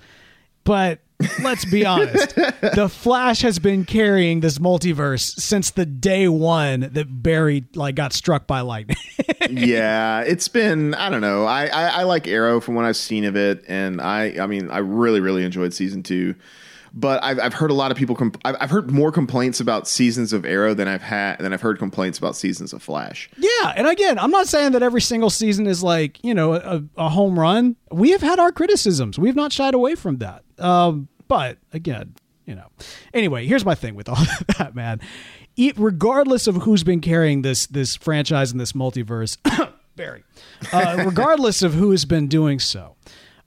but let's be honest, the Flash has been carrying this multiverse since the day one that Barry like got struck by lightning. yeah, it's been. I don't know. I, I I like Arrow from what I've seen of it, and I I mean I really really enjoyed season two. But I've, I've heard a lot of people. Comp- I've, I've heard more complaints about seasons of Arrow than I've had than I've heard complaints about seasons of Flash. Yeah, and again, I'm not saying that every single season is like you know a, a home run. We have had our criticisms. We've not shied away from that. Um, but again, you know. Anyway, here's my thing with all that, man. E- regardless of who's been carrying this this franchise and this multiverse, Barry. Uh, regardless of who has been doing so,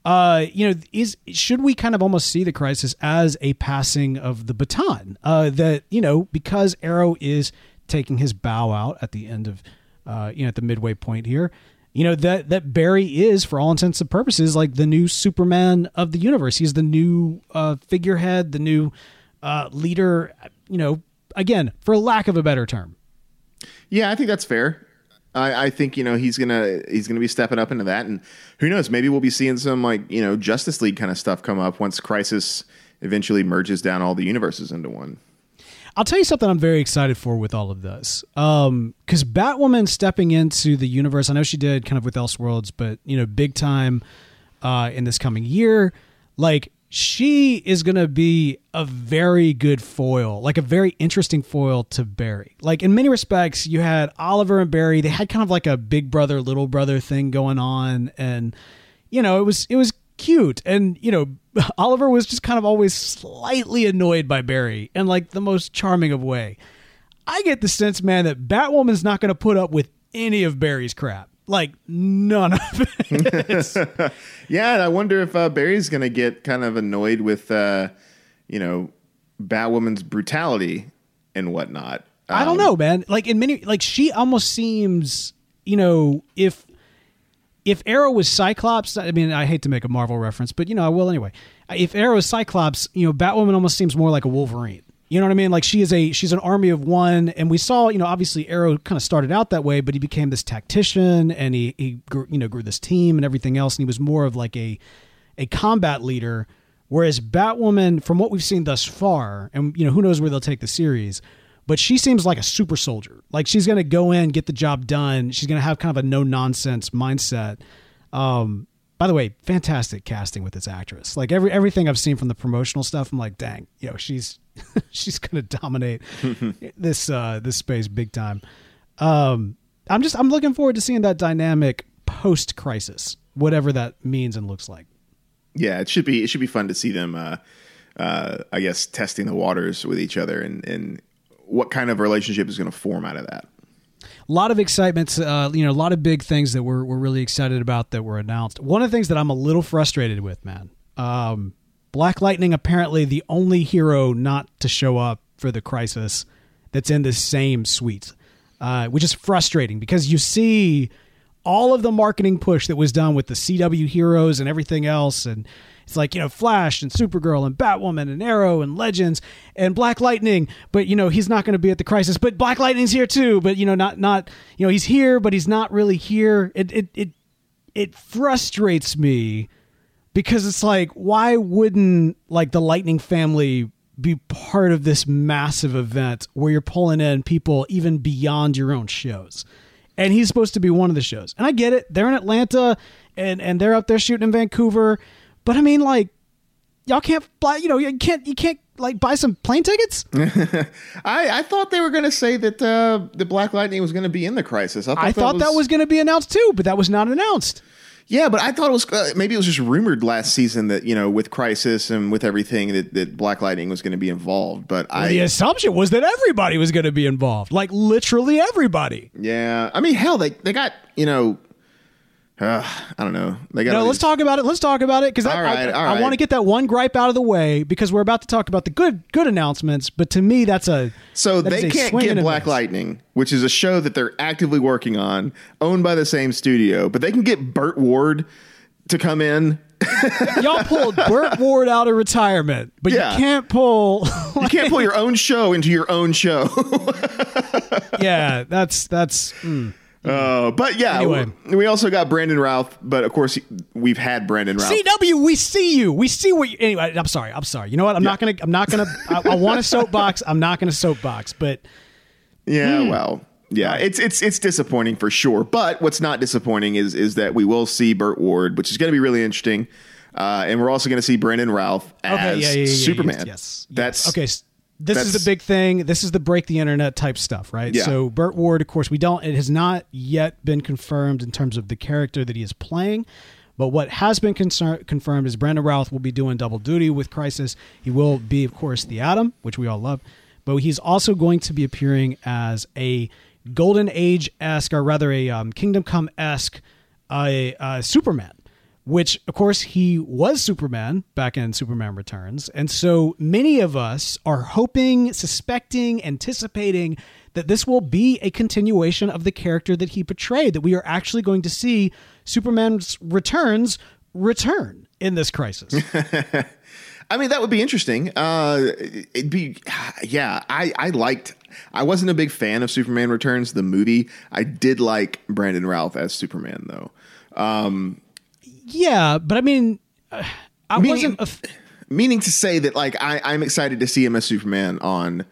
uh, you know, is should we kind of almost see the crisis as a passing of the baton? Uh, that you know, because Arrow is taking his bow out at the end of, uh, you know, at the midway point here, you know that that Barry is, for all intents and purposes, like the new Superman of the universe. He's the new uh, figurehead, the new uh, leader. You know, again, for lack of a better term. Yeah, I think that's fair. I, I think you know he's gonna he's gonna be stepping up into that, and who knows? Maybe we'll be seeing some like you know Justice League kind of stuff come up once Crisis eventually merges down all the universes into one. I'll tell you something I'm very excited for with all of this. Um, because Batwoman stepping into the universe, I know she did kind of with Elseworlds, but you know, big time uh, in this coming year. Like she is gonna be a very good foil, like a very interesting foil to Barry. Like in many respects, you had Oliver and Barry. They had kind of like a big brother, little brother thing going on, and you know, it was it was cute. And you know oliver was just kind of always slightly annoyed by barry in like the most charming of way. I get the sense man that batwoman's not going to put up with any of barry's crap. Like none of it. Yeah, and I wonder if uh, Barry's gonna get kind of annoyed with uh, you know Batwoman's brutality and whatnot. i don't Um, know man. Like in many like she almost seems you know if if Arrow was Cyclops, I mean, I hate to make a Marvel reference, but you know, I will anyway. If Arrow is Cyclops, you know, Batwoman almost seems more like a Wolverine. You know what I mean? Like she is a she's an army of one, and we saw, you know, obviously Arrow kind of started out that way, but he became this tactician, and he he grew, you know grew this team and everything else, and he was more of like a a combat leader. Whereas Batwoman, from what we've seen thus far, and you know, who knows where they'll take the series, but she seems like a super soldier. Like she's going to go in, get the job done. She's going to have kind of a no nonsense mindset. Um, by the way, fantastic casting with this actress. Like every everything I've seen from the promotional stuff, I'm like, dang, yo, she's she's going to dominate this uh, this space big time. Um, I'm just I'm looking forward to seeing that dynamic post crisis, whatever that means and looks like. Yeah, it should be it should be fun to see them. Uh, uh, I guess testing the waters with each other and and what kind of relationship is going to form out of that. a lot of excitement uh, you know a lot of big things that we're, we're really excited about that were announced one of the things that i'm a little frustrated with man um, black lightning apparently the only hero not to show up for the crisis that's in the same suite uh, which is frustrating because you see all of the marketing push that was done with the cw heroes and everything else and it's like you know flash and supergirl and batwoman and arrow and legends and black lightning but you know he's not going to be at the crisis. But black lightning's here too but you know not not you know he's here but he's not really here. It it it, it frustrates me because it's like why wouldn't like the lightning family be part of this massive event where you're pulling in people even beyond your own shows? And he's supposed to be one of the shows. And i get it. They're in atlanta and and they're up there shooting in vancouver but i mean like y'all can't buy you know you can't you can't like buy some plane tickets I, I thought they were going to say that uh, the Black Lightning was going to be in the crisis. I thought, i thought that was going to be announced too but that was not announced yeah, but I thought it was uh, maybe it was just rumored last season that you know with Crisis and with everything that, that Black Lightning was going to be involved. But I the assumption was that everybody was going to be involved like literally everybody Yeah, I mean, hell, they they got you know Uh, I don't know. They got No, let's these- talk about it. Let's talk about it because I, right, I, I want to get that one gripe out of the way because we're about to talk about the good good announcements. But to me, that's a So that they a can't get Black miss. Lightning, which is a show that they're actively working on, owned by the same studio, but they can get Burt Ward to come in. Y'all pulled Burt Ward out of retirement, but Yeah. you can't pull. You can't pull your own show into your own show. yeah, that's that's. mm. Uh, but yeah, Anyway. we, we also got Brandon Routh, but of course we've had Brandon Routh. CW, we see you. We see what. You, anyway, I'm sorry. I'm sorry. You know what? I'm not gonna. I'm not gonna. I, I want a soapbox. I'm not gonna soapbox. But Yeah, Hmm. well, yeah, it's it's it's disappointing for sure. But what's not disappointing is is that we will see Burt Ward, which is going to be really interesting, uh, and we're also going to see Brandon Routh as okay, yeah, yeah, yeah, yeah, Superman. Yes, yes. that's okay. This is the big thing. This is the break the internet type stuff, right? Yeah. So Burt Ward, of course, we don't. It has not yet been confirmed in terms of the character that he is playing. But what has been concern- confirmed is Brandon Routh will be doing double duty with Crisis. He will be, of course, the Atom, which we all love. But he's also going to be appearing as a Golden Age esque, or rather a um, Kingdom Come esque uh, uh, Superman which of course he was Superman back in Superman Returns. And so many of us are hoping, suspecting, anticipating that this will be a continuation of the character that he portrayed, that we are actually going to see Superman's Returns return in this crisis. I mean, that would be interesting. Uh, it'd be, yeah. I I liked. I wasn't a big fan of Superman Returns, the movie. I did like Brandon Routh as Superman, though. Yeah, but I mean, uh, I Meaning- wasn't. F- Meaning to say that, like, I, I'm excited to see him as Superman on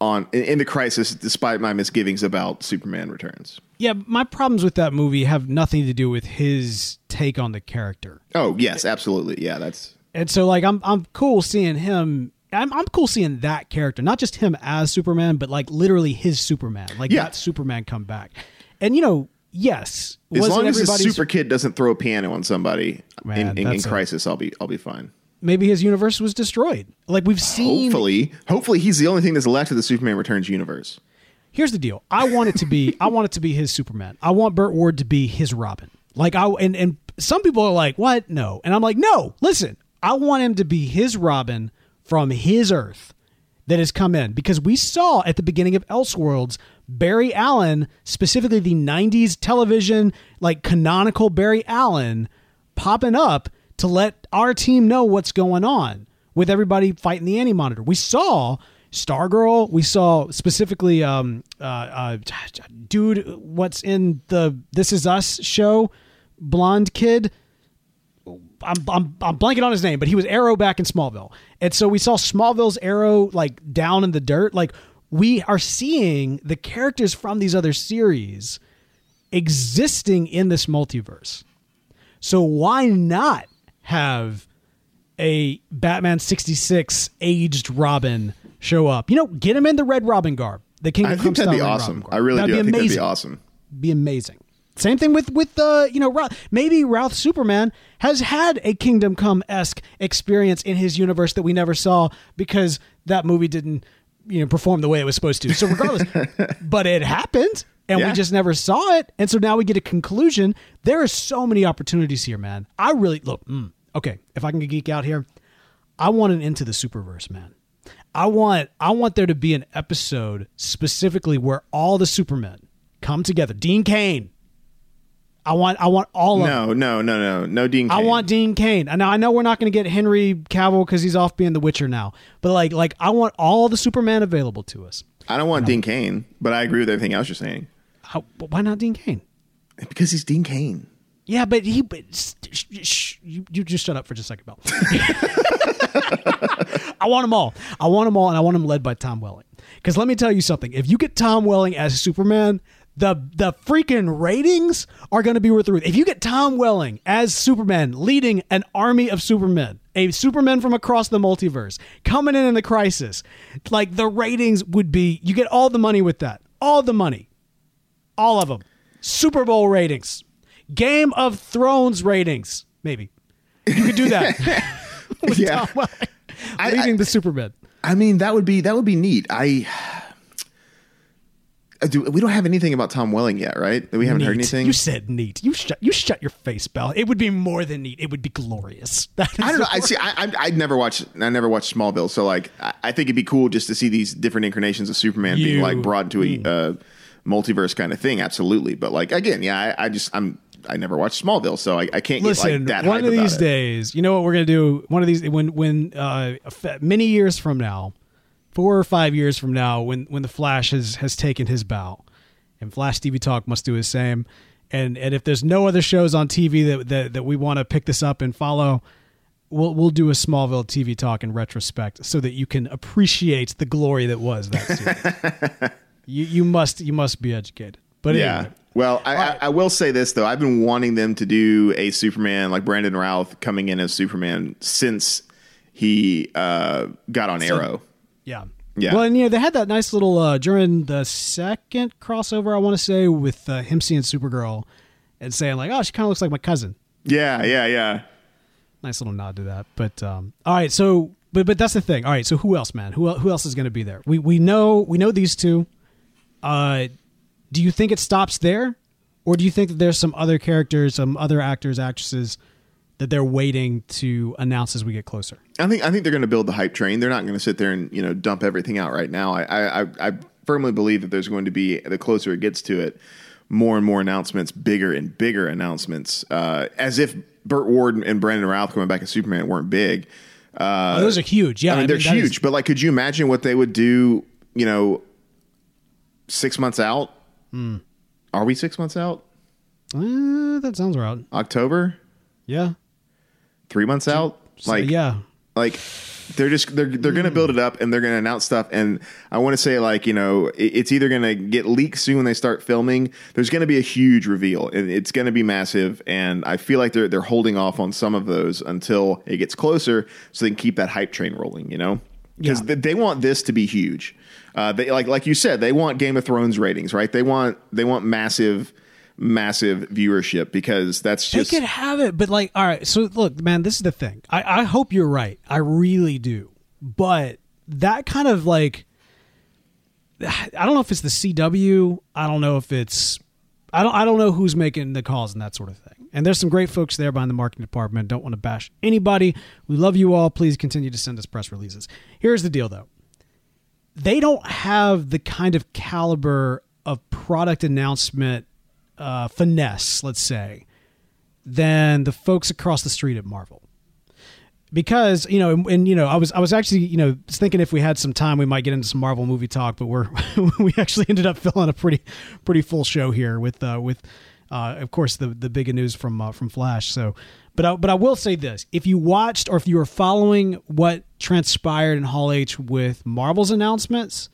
on in, in the crisis, despite my misgivings about Superman Returns. yeah, my problems with that movie have nothing to do with his take on the character. Oh yes, absolutely. Yeah, that's And so like I'm I'm cool seeing him I'm I'm cool seeing that character, not just him as Superman, but like literally his Superman. Like Yeah. that Superman come back. And you know, yes, as long as the everybody's- super kid doesn't throw a piano on somebody Man, in, in, in crisis, I'll be I'll be fine. maybe his universe was destroyed. Like we've seen Hopefully, hopefully he's the only thing that's left of the Superman Returns universe. Here's the deal. I want it to be I want it to be his Superman. I want Burt Ward to be his Robin. Like I and and some people are like, "What? No." And I'm like, "No. Listen. I want him to be his Robin from his Earth that has come in because we saw at the beginning of Elseworlds Barry Allen, specifically the 90s television like canonical Barry Allen popping up to let our team know what's going on with everybody fighting the anti monitor. We saw Stargirl. We saw specifically, um, uh, uh, dude, what's in the This Is Us show? Blonde kid. I'm, I'm, I'm blanking on his name, but he was Arrow back in Smallville. And so we saw Smallville's Arrow like down in the dirt. Like we are seeing the characters from these other series existing in this multiverse. So why not have a Batman 66 aged Robin show up? You know, get him in the Red Robin garb. The Kingdom I Come think that'd be awesome. I really that'd do. Be I think amazing. that'd be awesome. Be amazing. Same thing with with uh, you know maybe Routh Superman has had a Kingdom Come esque experience in his universe that we never saw because that movie didn't you know perform the way it was supposed to. So regardless, but it happened and Yeah. we just never saw it, and so now we get a conclusion. There are so many opportunities here, man. I really look. Mm, okay, if I can geek out here, I want an into the Superverse, man. I want I want there to be an episode specifically where all the Supermen come together. Dean Cain. I want I want all of them. No, no, no, no, no. Dean. I want Dean Cain. Now I know we're not going to get Henry Cavill because he's off being the Witcher now. But like like I want all the Superman available to us. I don't want Dean Cain, but I agree with everything else you're saying How, why not Dean Cain? because he's Dean Cain. Yeah, but he. But sh- sh- you, you just shut up for just a second, Beall. I want them all. I want them all, and I want them led by Tom Welling. Because let me tell you something: if you get Tom Welling as Superman, the the freaking ratings are going to be worth the roof. If you get Tom Welling as Superman, leading an army of Supermen, a Superman from across the multiverse, coming in in the crisis, like the ratings would be. You get all the money with that. All the money. All of them. Super Bowl ratings. Game of Thrones ratings. Maybe. You could do that. with Yeah. Tom Welling leading I- the Superman. I mean, that would be that would be neat. I do, we don't have anything about Tom Welling yet, right? We haven't heard anything. You said neat. You shut. You shut your face, Beall. It would be more than neat. It would be glorious. I don't know. I see. I, I I'd never watched. I never watched Smallville, so like, I, I think it'd be cool just to see these different incarnations of Superman being like brought into a uh, multiverse kind of thing. Absolutely, but like again, yeah, I, I just I'm I never watched Smallville, so I, I can't Listen, get like that. one of these it. days, you know what we're gonna do? One of these when when uh, many years from now, four or five years from now, when when the Flash has has taken his bow, and Flash TV Talk must do the same. And and if there's no other shows on TV that that, that we want to pick this up and follow, we'll we'll do a Smallville TV Talk in retrospect so that you can appreciate the glory that was that series. you you must you must be educated. But Yeah. anyway. Well, I, I, I will say this though. I've been wanting them to do a Superman like Brandon Routh coming in as Superman since he uh, got on Arrow. Yeah. Yeah. Well, and you know, they had that nice little uh during the second crossover, I want to say, with uh, him seeing Supergirl and saying like, "Oh, she kind of looks like my cousin." Yeah, yeah, yeah. Nice little nod to that. But um, all right, so but but that's the thing. All right, so who else, man? Who who else is going to be there? We we know we know these two. Uh, do you think it stops there, or do you think that there's some other characters, some other actors, actresses that they're waiting to announce as we get closer? I think I think they're going to build the hype train. They're not going to sit there and you know dump everything out right now. I, I I- I firmly believe that there's going to be the closer it gets to it, more and more announcements, bigger and bigger announcements. Uh, as if Burt Ward and Brandon Routh coming back as Superman weren't big. Uh, oh, those are huge. Yeah, I mean, they're that is- huge. but like, could you imagine what they would do? You know, six months out. Hmm. Are we six months out? Uh, that sounds right. October? Yeah. Three months out? So, Like, yeah. like they're just they're they're going to build it up and they're going to announce stuff and I want to say like you know it, it's either going to get leaked soon when they start filming there's going to be a huge reveal and it's going to be massive and I feel like they're they're holding off on some of those until it gets closer so they can keep that hype train rolling you know because Yeah. they, they want this to be huge uh, they like like you said they want Game of Thrones ratings right they want they want massive massive viewership because that's just They could have it, but like, all right. So look, man, this is the thing. I, I hope you're right. I really do. But that kind of like, I don't know if it's the CW. I don't know if it's, I don't, I don't know who's making the calls and that sort of thing. And there's some great folks there behind the marketing department. Don't want to bash anybody. We love you all. Please continue to send us press releases. Here's the deal, though. They don't have the kind of caliber of product announcement uh, finesse, let's say, than the folks across the street at Marvel. Because you know, and, and, you know, I was I was actually you know thinking if we had some time we might get into some Marvel movie talk, but we're we actually ended up filling a pretty pretty full show here with uh, with uh, of course the the big news from uh, from Flash. So, but I, but I will say this: if you watched or if you were following what transpired in Hall H with Marvel's announcements,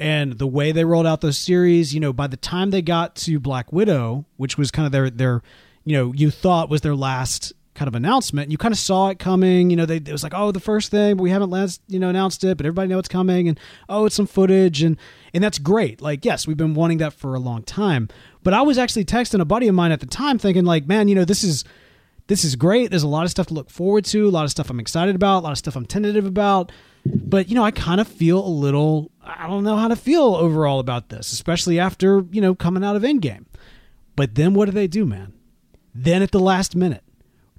and the way they rolled out those series, you know, by the time they got to Black Widow, which was kind of their their, you know, you thought was their last kind of announcement, you kind of saw it coming. You know, they it was like, oh, the first thing, but we haven't last, you know, announced it, but everybody know it's coming, and oh, it's some footage, and and that's great. Like, yes, we've been wanting that for a long time. But I was actually texting a buddy of mine at the time, thinking like, man, you know, this is this is great. There's a lot of stuff to look forward to, a lot of stuff I'm excited about, a lot of stuff I'm tentative about. But, you know, I kind of feel a little, I don't know how to feel overall about this, especially after, you know, coming out of Endgame. But then what do they do, man? Then at the last minute,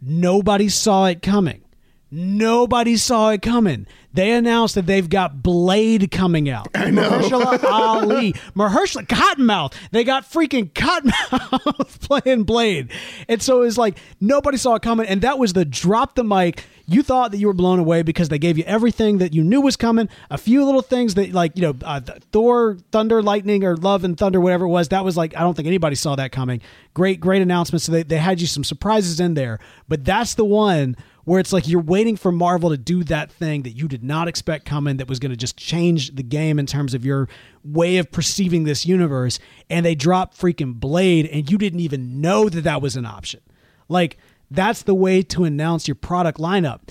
nobody saw it coming. Nobody saw it coming. They announced that they've got Blade coming out. I know. Mahershala Ali. Mahershala Cottonmouth. They got freaking Cottonmouth playing Blade. And so it was like nobody saw it coming. And that was the drop the mic. You thought that you were blown away because they gave you everything that you knew was coming. A few little things that, like, you know, uh, Thor, Thunder, Lightning, or Love and Thunder, whatever it was. That was like, I don't think anybody saw that coming. Great, great announcements. So they, they had you some surprises in there. But that's the one where it's like you're waiting for Marvel to do that thing that you did not expect coming that was going to just change the game in terms of your way of perceiving this universe. And they drop freaking Blade, and you didn't even know that that was an option. Like, that's the way to announce your product lineup.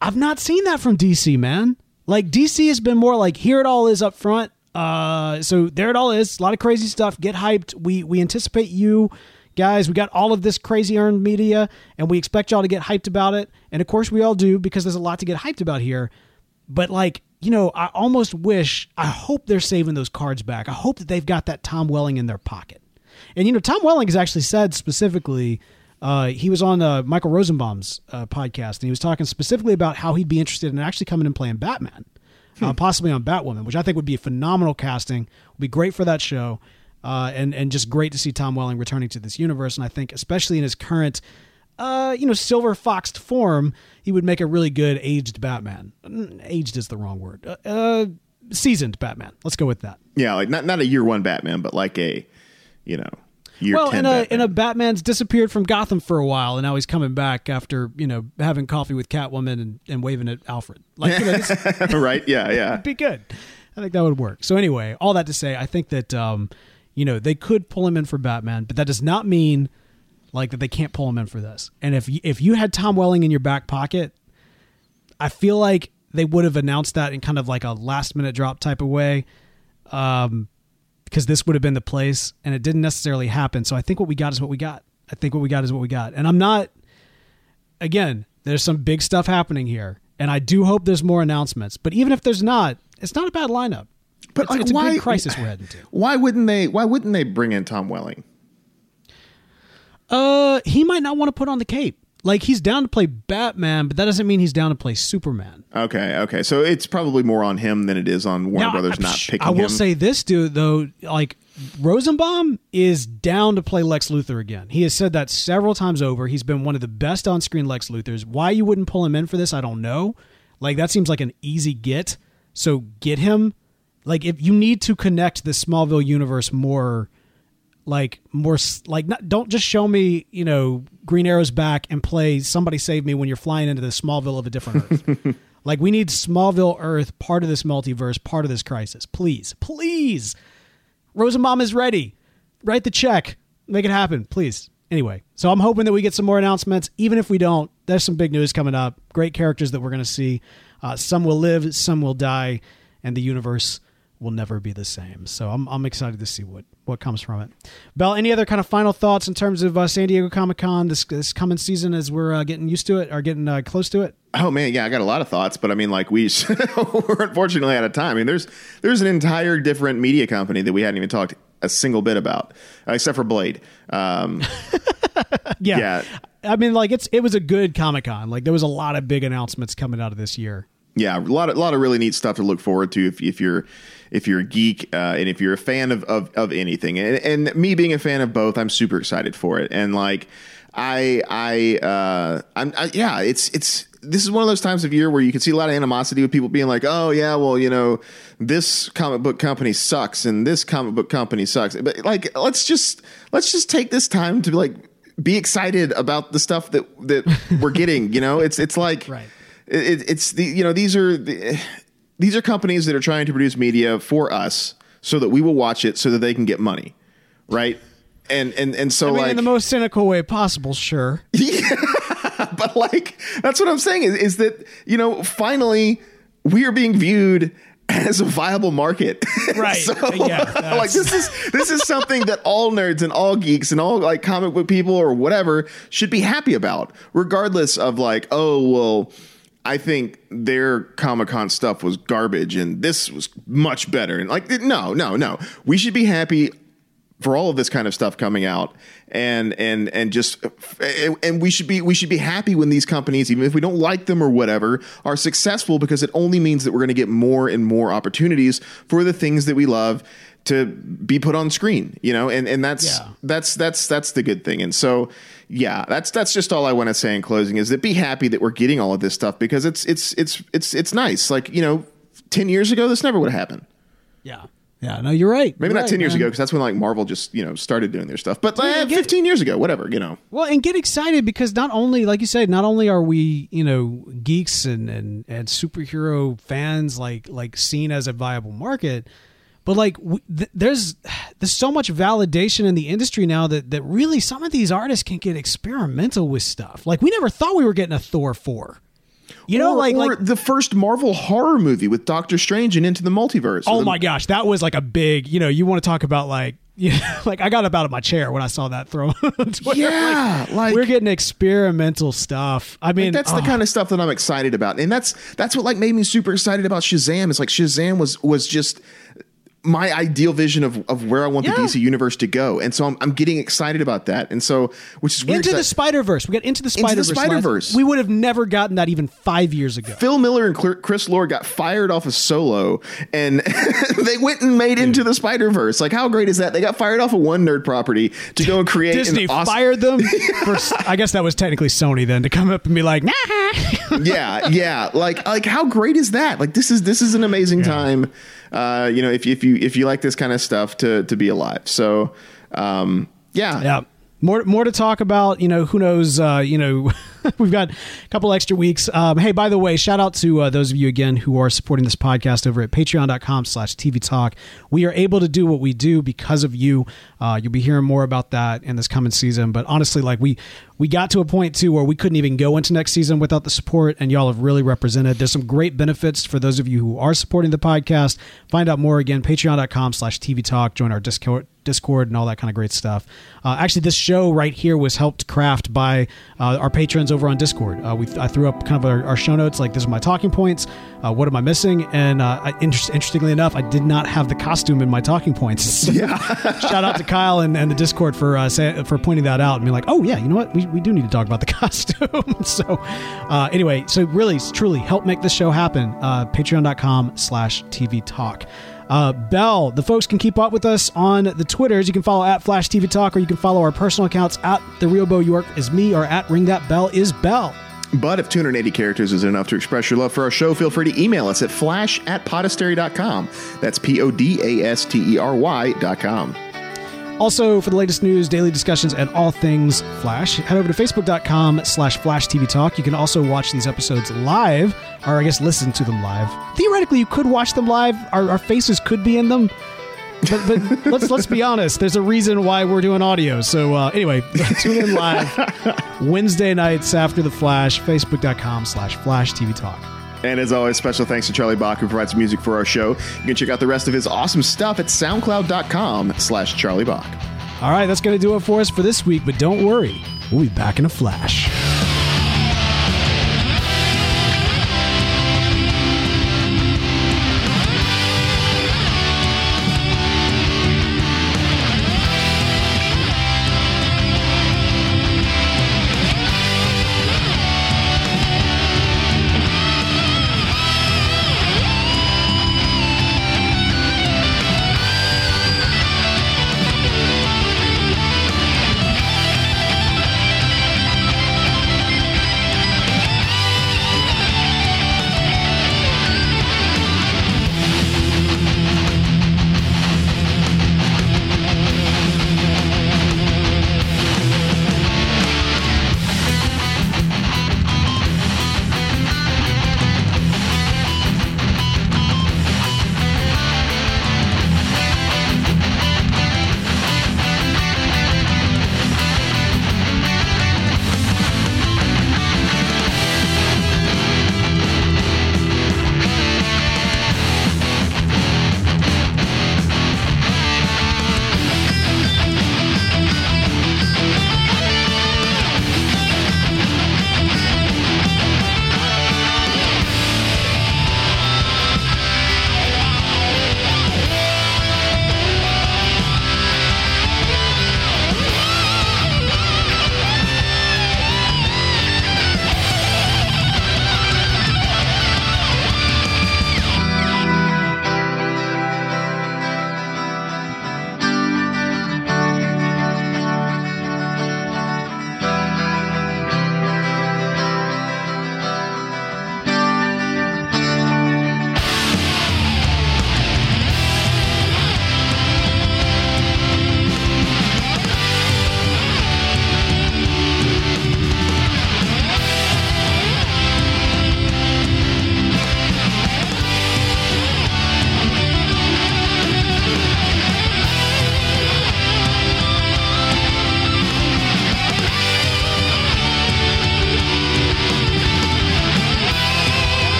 I've not seen that from DC, man. Like, DC has been more like, here it all is up front. Uh, so there it all is. A lot of crazy stuff. Get hyped. We we anticipate you guys, we got all of this crazy earned media, and we expect y'all to get hyped about it. And of course, we all do because there's a lot to get hyped about here. but like you know, I almost wish, I hope they're saving those cards back. I hope that they've got that Tom Welling in their pocket. And you know, Tom Welling has actually said specifically. Uh, he was on uh, Michael Rosenbaum's uh, podcast, and he was talking specifically about how he'd be interested in actually coming and playing Batman, uh, possibly on Batwoman, which I think would be a phenomenal casting. Would be great for that show, uh, and and just great to see Tom Welling returning to this universe. And I think, especially in his current, uh, you know, silver foxed form, he would make a really good aged Batman. Mm, Aged is the wrong word. Uh, uh, seasoned Batman. Let's go with that. Yeah, like not not a year one Batman, but like a, you know, year well, in a Batman. in a Batman's disappeared from Gotham for a while, and now he's coming back after you know having coffee with Catwoman and, and waving at Alfred. Like, you know, right? Yeah, yeah. would be good. I think that would work. So anyway, all that to say, I think that um, you know they could pull him in for Batman, but that does not mean like that they can't pull him in for this. And if you, if you had Tom Welling in your back pocket, I feel like they would have announced that in kind of like a last minute drop type of way. Um, because this would have been the place and it didn't necessarily happen. So I think what we got is what we got. I think what we got is what we got. And I'm not again, there's some big stuff happening here. And I do hope there's more announcements. But even if there's not, it's not a bad lineup. But it's, like, it's a why crisis we're heading to. Why wouldn't they? Why wouldn't they bring in Tom Welling? Uh, he might not want to put on the cape. Like he's down to play Batman, but that doesn't mean he's down to play Superman. Okay, okay. So it's probably more on him than it is on Warner Now, Brothers I- not picking I will him. say this, dude. Though, like Rosenbaum is down to play Lex Luthor again. He has said that several times over. He's been one of the best on-screen Lex Luthors. Why you wouldn't pull him in for this, I don't know. Like that seems like an easy get. So get him. Like if you need to connect the Smallville universe more, like more like not, don't just show me you know Green Arrow's back and play Somebody Save Me when you're flying into the Smallville of a different Earth. like we need Smallville Earth part of this multiverse, part of this crisis. Please, please. Rosenbaum is ready. Write the check. Make it happen, please. Anyway, so I'm hoping that we get some more announcements. Even if we don't, there's some big news coming up. Great characters that we're going to see. Uh, some will live, some will die, and the universe will never be the same. So I'm, I'm excited to see what, what comes from it. Beall, any other kind of final thoughts in terms of uh, San Diego Comic Con this, this coming season as we're uh, getting used to it or getting uh, close to it? Oh man, yeah, I got a lot of thoughts, but I mean, like we we're unfortunately out of time. I mean, there's there's an entire different media company that we hadn't even talked a single bit about, uh, except for Blade. Um, Yeah. Yeah. I mean, like it's it was a good Comic Con. Like there was a lot of big announcements coming out of this year. yeah, a lot of a lot of really neat stuff to look forward to if, if you're if you're a geek uh, and if you're a fan of of, of anything. And, and me being a fan of both, I'm super excited for it. And like I I uh, I'm I, yeah, it's it's this is one of those times of year where you can see a lot of animosity with people being like, "Oh yeah, well you know this comic book company sucks and this comic book company sucks." But like, let's just let's just take this time to like be excited about the stuff that that we're getting. You know, it's it's like Right. it, it's the you know these are the, these are companies that are trying to produce media for us so that we will watch it so that they can get money, right? And and and so I mean, like in the most cynical way possible, sure. Yeah, but like that's what I'm saying is, is that you know finally we are being viewed as a viable market. Right. so Yeah, like this is this is something that all nerds and all geeks and all like comic book people or whatever should be happy about, regardless of like, oh well, I think their Comic Con stuff was garbage and this was much better. And like no, no, no. We should be happy for all of this kind of stuff coming out and and and just and we should be we should be happy when these companies even if we don't like them or whatever are successful because it only means that we're going to get more and more opportunities for the things that we love to be put on screen you know and and that's Yeah. that's that's that's the good thing and so yeah that's that's just all i want to say in closing is that be happy that we're getting all of this stuff because it's it's it's it's it's nice like you know 10 years ago this never would have happened Yeah. Yeah. No, you're right. Maybe You're not right, 10 years man. ago because that's when like Marvel just, you know, started doing their stuff. But eh, get- 15 years ago, whatever, you know. Well, and get excited because not only, like you said, not only are we, you know, geeks and and and superhero fans, like like seen as a viable market, but like w- th- there's there's so much validation in the industry now that that really some of these artists can get experimental with stuff. Like we never thought we were getting a Thor four. You know, or, like or like the first Marvel horror movie with Doctor Strange and Into the Multiverse. Oh the- my gosh, that was like a big, you know, you want to talk about like yeah, like I got up out of my chair when I saw that throw. on Yeah, like- we're getting experimental stuff. I mean, that's the kind of stuff that I'm excited about, and that's that's what like made me super excited about Shazam. It's like Shazam was was just my ideal vision of, of where I want Yeah. the DC universe to go, and so I'm, I'm getting excited about that, and so which is weird. into 'cause the I- Spider Verse. We got into the Spider Verse. Spider-Verse. We would have never gotten that even five years ago. Phil Miller and Chris Lord got fired off of Solo, and they went and made into the Spider Verse. Like, how great is that? They got fired off of one nerd property to go and create Disney an awesome. fired them. For, I guess that was technically Sony then to come up and be like, nah. yeah, yeah. Like, like how great is that? Like, this is this is an amazing time. Uh, you know, if if you if you like this kind of stuff to to be alive. So, um, yeah, Yeah. More, more to talk about. You know, who knows? Uh, you know, we've got a couple extra weeks. Um, hey, by the way, shout out to uh, those of you again who are supporting this podcast over at patreon.com slash TV Talk. We are able to do what we do because of you. Uh, you'll be hearing more about that in this coming season. But honestly, like we we got to a point too where we couldn't even go into next season without the support, and y'all have really represented. There's some great benefits for those of you who are supporting the podcast. Find out more again, patreon.com slash TV Talk. Join our Discord. Discord and all that kind of great stuff. Uh, actually, this show right here was helped craft by uh, our patrons over on Discord. Uh, we I threw up kind of our, our show notes like this is my talking points. Uh, what am I missing? And uh, I, inter- interestingly enough, I did not have the costume in my talking points. Yeah. Shout out to Kyle and, and the Discord for uh, say, for pointing that out and being like, oh yeah, you know what? We, we do need to talk about the costume. so uh, anyway, so really, truly help make this show happen. Uh, Patreon.com slash TV Talk. Uh, Beall, the folks can keep up with us on the Twitters. You can follow at Flash TV Talk, or you can follow our personal accounts at the Real Beau York is me, or at Ring That Bell is Beall. But if 280 characters is enough to express your love for our show, feel free to email us at flash at podastery.com. That's P O D A S T E R Y.com. Also, for the latest news, daily discussions, and all things Flash, head over to facebook.com slash Flash TV Talk. You can also watch these episodes live, or I guess listen to them live. Theoretically, you could watch them live. Our, our faces could be in them. But, but let's let's be honest. There's a reason why we're doing audio. So uh, anyway, tune in live Wednesday nights after the Flash. Facebook.com slash Flash TV Talk. And as always, special thanks to Charlie Bach, who provides music for our show. You can check out the rest of his awesome stuff at soundcloud.com slash Charlie Bach. All right, that's going to do it for us for this week. But don't worry, we'll be back in a flash.